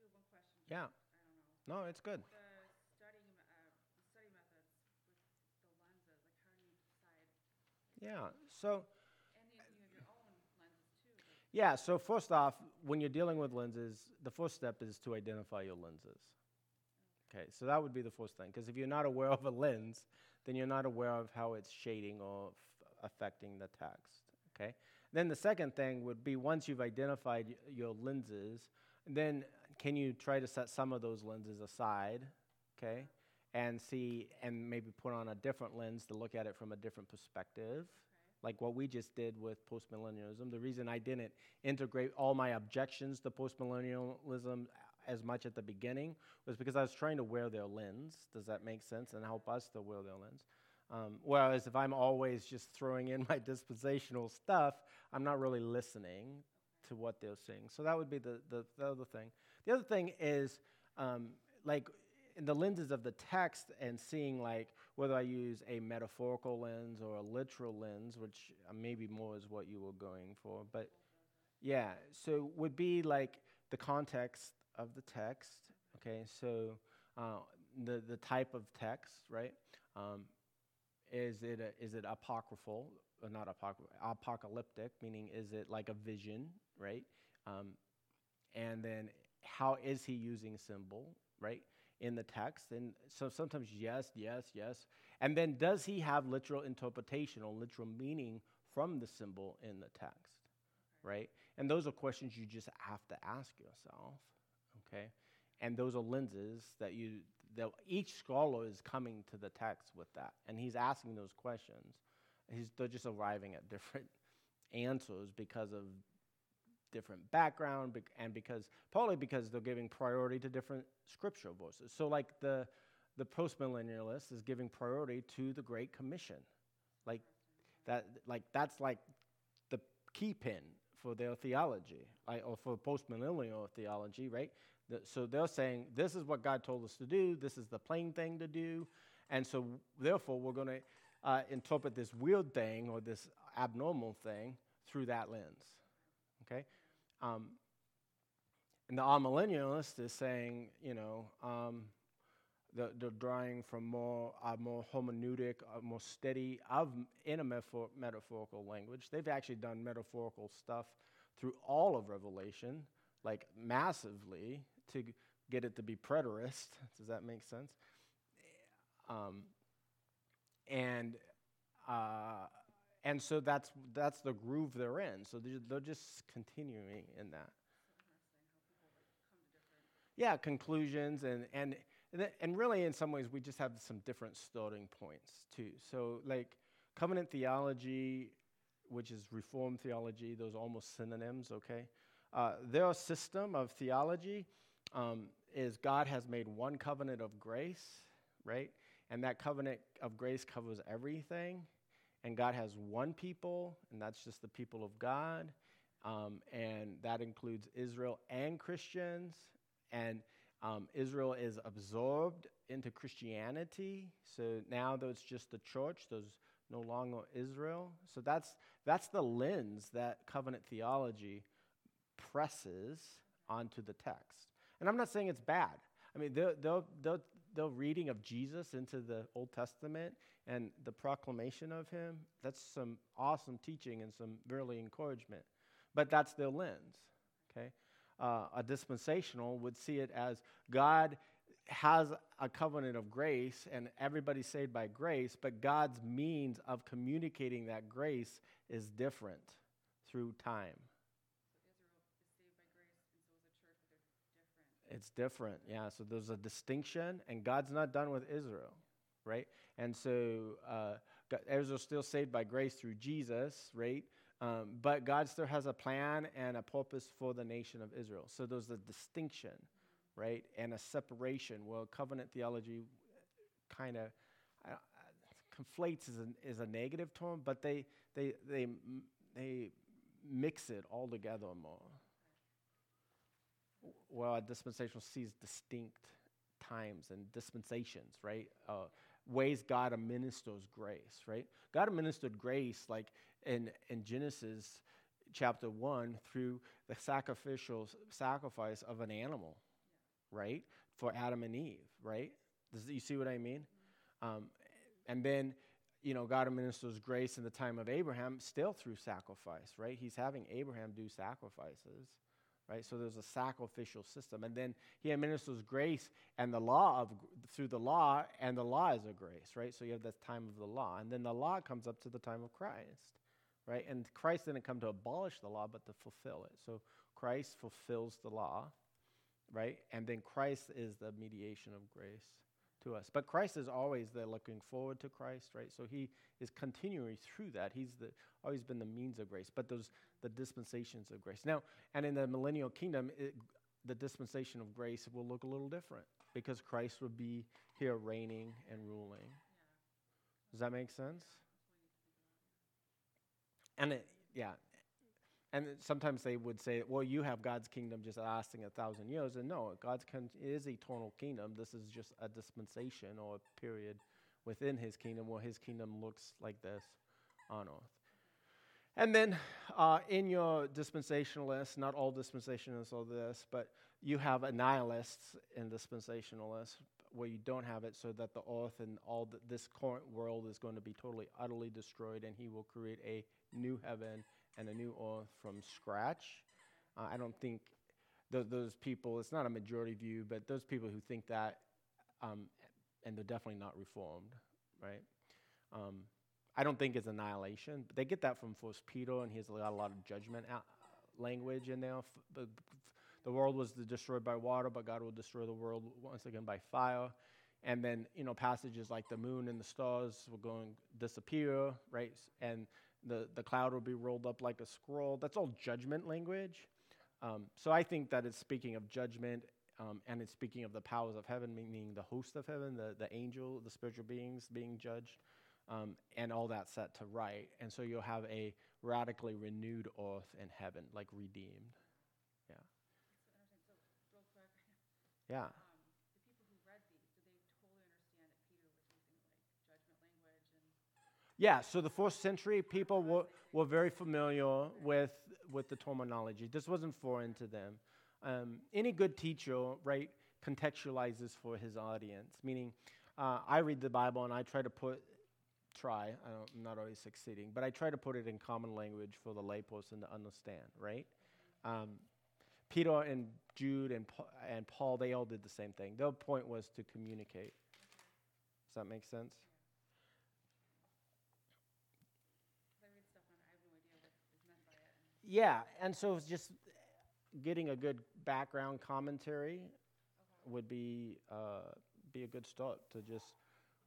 one question. Yeah. I don't know. No, it's good. The study, me- uh, the study methods with the lenses, like how do you decide? Yeah. So, And you, you have your own lenses too. So. yeah, so first off, when you're dealing with lenses, the first step is to identify your lenses. Okay, so that would be the first thing. Because if you're not aware of a lens, then you're not aware of how it's shading or f- affecting the text. Okay? Then the second thing would be once you've identified y- your lenses, then can you try to set some of those lenses aside? Okay? And see, and maybe put on a different lens to look at it from a different perspective. Like what we just did with postmillennialism. The reason I didn't integrate all my objections to postmillennialism as much at the beginning was because I was trying to wear their lens. Does that make sense? And help us to wear their lens. Um, whereas if I'm always just throwing in my dispensational stuff, I'm not really listening to what they're saying. So that would be the, the, the other thing. The other thing is um, like in the lenses of the text and seeing like whether I use a metaphorical lens or a literal lens, which uh, maybe more is what you were going for. But yeah, so would be like the context of the text. Okay, so uh, the the type of text, right? Um, is it a, is it apocryphal or not apocryphal? Apocalyptic, meaning is it like a vision, right? Um, and then how is he using symbol, right, in the text? And so sometimes yes, yes, yes. And then does he have literal interpretation or literal meaning from the symbol in the text, right? And those are questions you just have to ask yourself, okay? And those are lenses that you that each scholar is coming to the text with that, and he's asking those questions. He's, they're just arriving at different answers because of different background and because partly because they're giving priority to different scriptural voices. So like the the postmillennialist is giving priority to the Great Commission. Like that, like that's like the key pin for their theology, like, or for postmillennial theology, right? The, so they're saying this is what God told us to do. This is the plain thing to do, and so therefore we're going to uh, interpret this weird thing or this abnormal thing through that lens. Okay, um, and the amillennialist is saying, you know. Um, the, the drawing from more uh, more hermeneutic, uh, more steady of in a metaphor, metaphorical language. They've actually done metaphorical stuff through all of Revelation, like massively, to get it to be preterist. Does that make sense? Um, and uh, and so that's that's the groove they're in. So they're, they're just continuing in that. Yeah, conclusions and and and really, in some ways, we just have some different starting points too. So, like covenant theology, which is Reformed theology, those are almost synonyms. Okay, uh, their system of theology um, is God has made one covenant of grace, right? And that covenant of grace covers everything. And God has one people, and that's just the people of God. Um, and that includes Israel and Christians. And um, Israel is absorbed into Christianity. So now there's just the church, there's no longer Israel. So that's, that's the lens that covenant theology presses onto the text. And I'm not saying it's bad. I mean, the, the, the, the reading of Jesus into the Old Testament and the proclamation of him, that's some awesome teaching and some really encouragement. But that's their lens, okay? uh, a dispensational would see it as God has a covenant of grace and everybody's saved by grace, but God's means of communicating that grace is different through time. It's different, yeah. So there's a distinction, and God's not done with Israel, right? And so uh, Israel's still saved by grace through Jesus, right? Um, but God still has a plan and a purpose for the nation of Israel. So there's a distinction, right, and a separation. Well, covenant theology kind of uh, conflates is a, is a negative term, but they, they, they, they mix it all together more. Well, a dispensational sees distinct times and dispensations, right? Uh, ways God administers grace, right? God administered grace like in, in Genesis chapter 1 through the sacrificial sacrifice of an animal, right? For Adam and Eve, right? Does, you see what I mean? Um, and then, you know, God administers grace in the time of Abraham still through sacrifice, right? He's having Abraham do sacrifices right? So there's a sacrificial system. And then he administers grace and the law of through the law, and the law is a grace, right? So you have this time of the law. And then the law comes up to the time of Christ, right? And Christ didn't come to abolish the law, but to fulfill it. So Christ fulfills the law, right? And then Christ is the mediation of grace to us. But Christ is always there looking forward to Christ, right? So he is continuing through that. He's the, always been the means of grace, but those the dispensations of grace. Now, and in the millennial kingdom, it, the dispensation of grace will look a little different because Christ would be here reigning and ruling. Does that make sense? And it, yeah, and sometimes they would say, well, you have God's kingdom just lasting a thousand years. And no, God's con- is eternal kingdom. This is just a dispensation or a period within his kingdom where his kingdom looks like this on earth. And then uh, in your dispensationalists, not all dispensationalists are this, but you have annihilists in dispensationalists where you don't have it so that the earth and all the, this current world is going to be totally, utterly destroyed and he will create a new heaven and a new oil from scratch. Uh, I don't think th- those people, it's not a majority view, but those people who think that, um, and they're definitely not reformed, right? Um, I don't think it's annihilation, but they get that from First Peter, and he has got a lot of judgment out, language in there. F- the, the world was destroyed by water, but God will destroy the world once again by fire. And then, you know, passages like the moon and the stars will go and disappear, right? And the, the cloud will be rolled up like a scroll. That's all judgment language. Um, so I think that it's speaking of judgment um, and it's speaking of the powers of heaven, meaning the host of heaven, the, the angel, the spiritual beings being judged, um, and all that set to right. And so you'll have a radically renewed earth in heaven, like redeemed. Yeah. So, real quick, Yeah. um, the people who read these, did they totally understand that Peter was using like judgment language and? Yeah, so the fourth century people were, were very familiar with, with the terminology. This wasn't foreign to them. Um, any good teacher, right, contextualizes for his audience, meaning uh, I read the Bible and I try to put, try, I I'm not always succeeding, but I try to put it in common language for the layperson to understand, right? Um, Peter and Jude and, and Paul, they all did the same thing. Their point was to communicate. Does that make sense? Because I read stuff and I have no idea what is meant by it. And Yeah, and so it's just getting a good background commentary would be uh, be a good start to just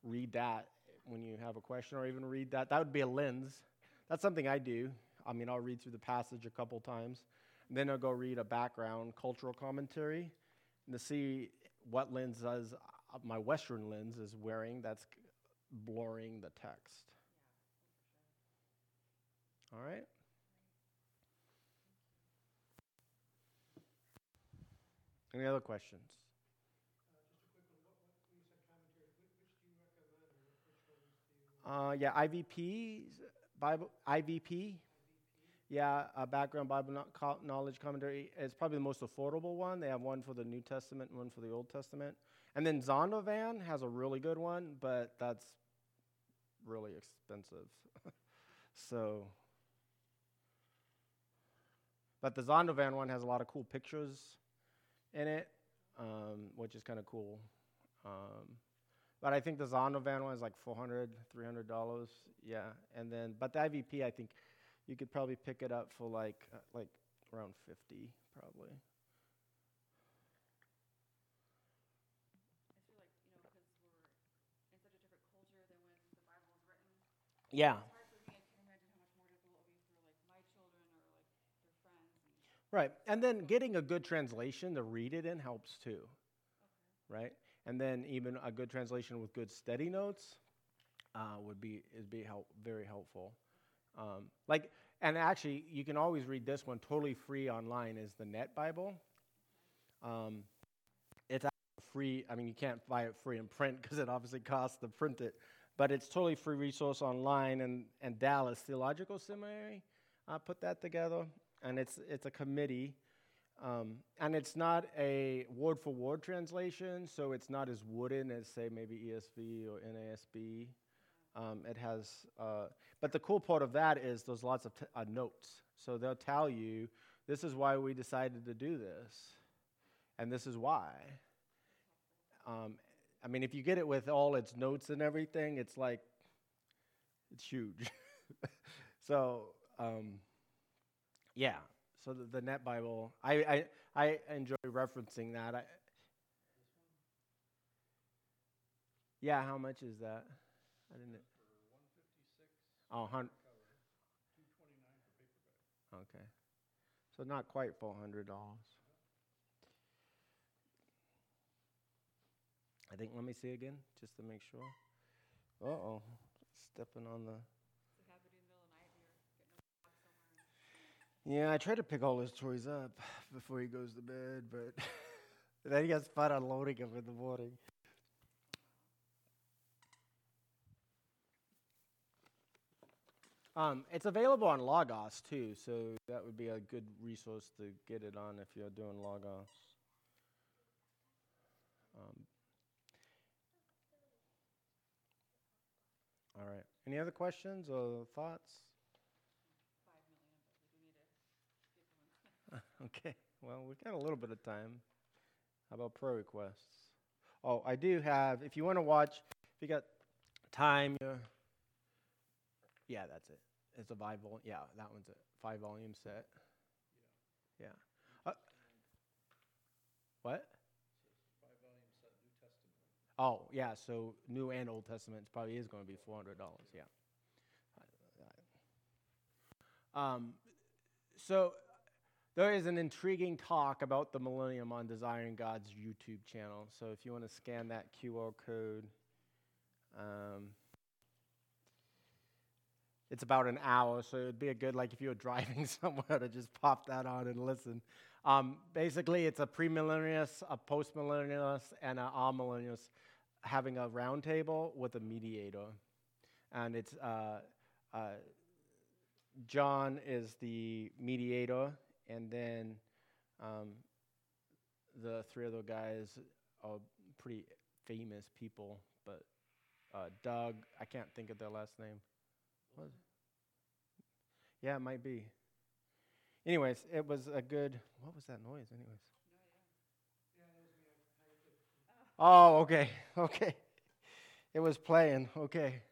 read that when you have a question, or even read that. That would be a lens. That's something I do. I mean, I'll read through the passage a couple times, and then I'll go read a background cultural commentary, and to see what lens does uh, my Western lens is wearing that's blurring the text. All right. Any other questions? Uh, yeah, IVP, Bible, IVP. Yeah, a background Bible knowledge commentary. It's probably the most affordable one. They have one for the New Testament and one for the Old Testament. And then Zondervan has a really good one, but that's really expensive. so, but the Zondervan one has a lot of cool pictures in it, um, which is kind of cool. Um, but I think the Zondervan one is like 400 300 dollars. Yeah, and then but the IVP, I think you could probably pick it up for like uh, like around 50 probably. Like, you know, because we're in such a different culture than when the Bible was written. Yeah, It's hard for me, I can't imagine how much more difficult it would be for like my children or like their friends and. Right. And then getting a good translation to read it in helps too. Right? And then even a good translation with good steady notes uh, would be is be help very helpful. Um, like, and actually, you can always read this one totally free online. Is the Net Bible? Um, it's free. I mean, you can't buy it free in print because it obviously costs to print it, but it's totally free resource online. And and Dallas Theological Seminary uh, put that together, and it's it's a committee. Um, and it's not a word for word translation, so it's not as wooden as, say, maybe ESV or NASB. Um, it has, uh, but the cool part of that is there's lots of t- uh, notes. So they'll tell you this is why we decided to do this, and this is why. Um, I mean, if you get it with all its notes and everything, it's like it's huge. so um, yeah, so the, the Net Bible, I, I I enjoy referencing that. I, yeah, how much is that? I didn't. Oh, hun- Okay, so not quite four hundred dollars. I think. Let me see again, just to make sure. Uh oh, stepping on the. Does it happen in the middle of the night or you're getting a box somewhere? Yeah, I try to pick all his toys up before he goes to bed, but then he gets fun unloading them in the morning. Um, it's available on Logos too, so that would be a good resource to get it on if you're doing Logos. Um, all right. Any other questions or thoughts? Five million, but we do need to get one. Okay, well, we've got a little bit of time. How about prayer requests? Oh, I do have, if you want to watch, if you got time, uh, yeah, that's it. It's a five volume, yeah, that one's a five volume set. Yeah. Uh, what? Oh, yeah, so New and Old Testament probably is going to be $400, yeah. Um, so There is an intriguing talk about the millennium on Desiring God's YouTube channel. So if you want to scan that QR code, um, it's about an hour. So it'd be a good, like, if you were driving somewhere to just pop that on and listen. Um, basically, it's a premillennialist, a postmillennialist, and an amillennialist having a roundtable with a mediator. And it's uh, uh, John is the mediator, and then um, the three other guys are pretty famous people, but uh, Doug, I can't think of their last name. What? Yeah, it might be. Anyways, it was a good. What was that noise, anyways? Oh, okay, okay. It was playing. Okay.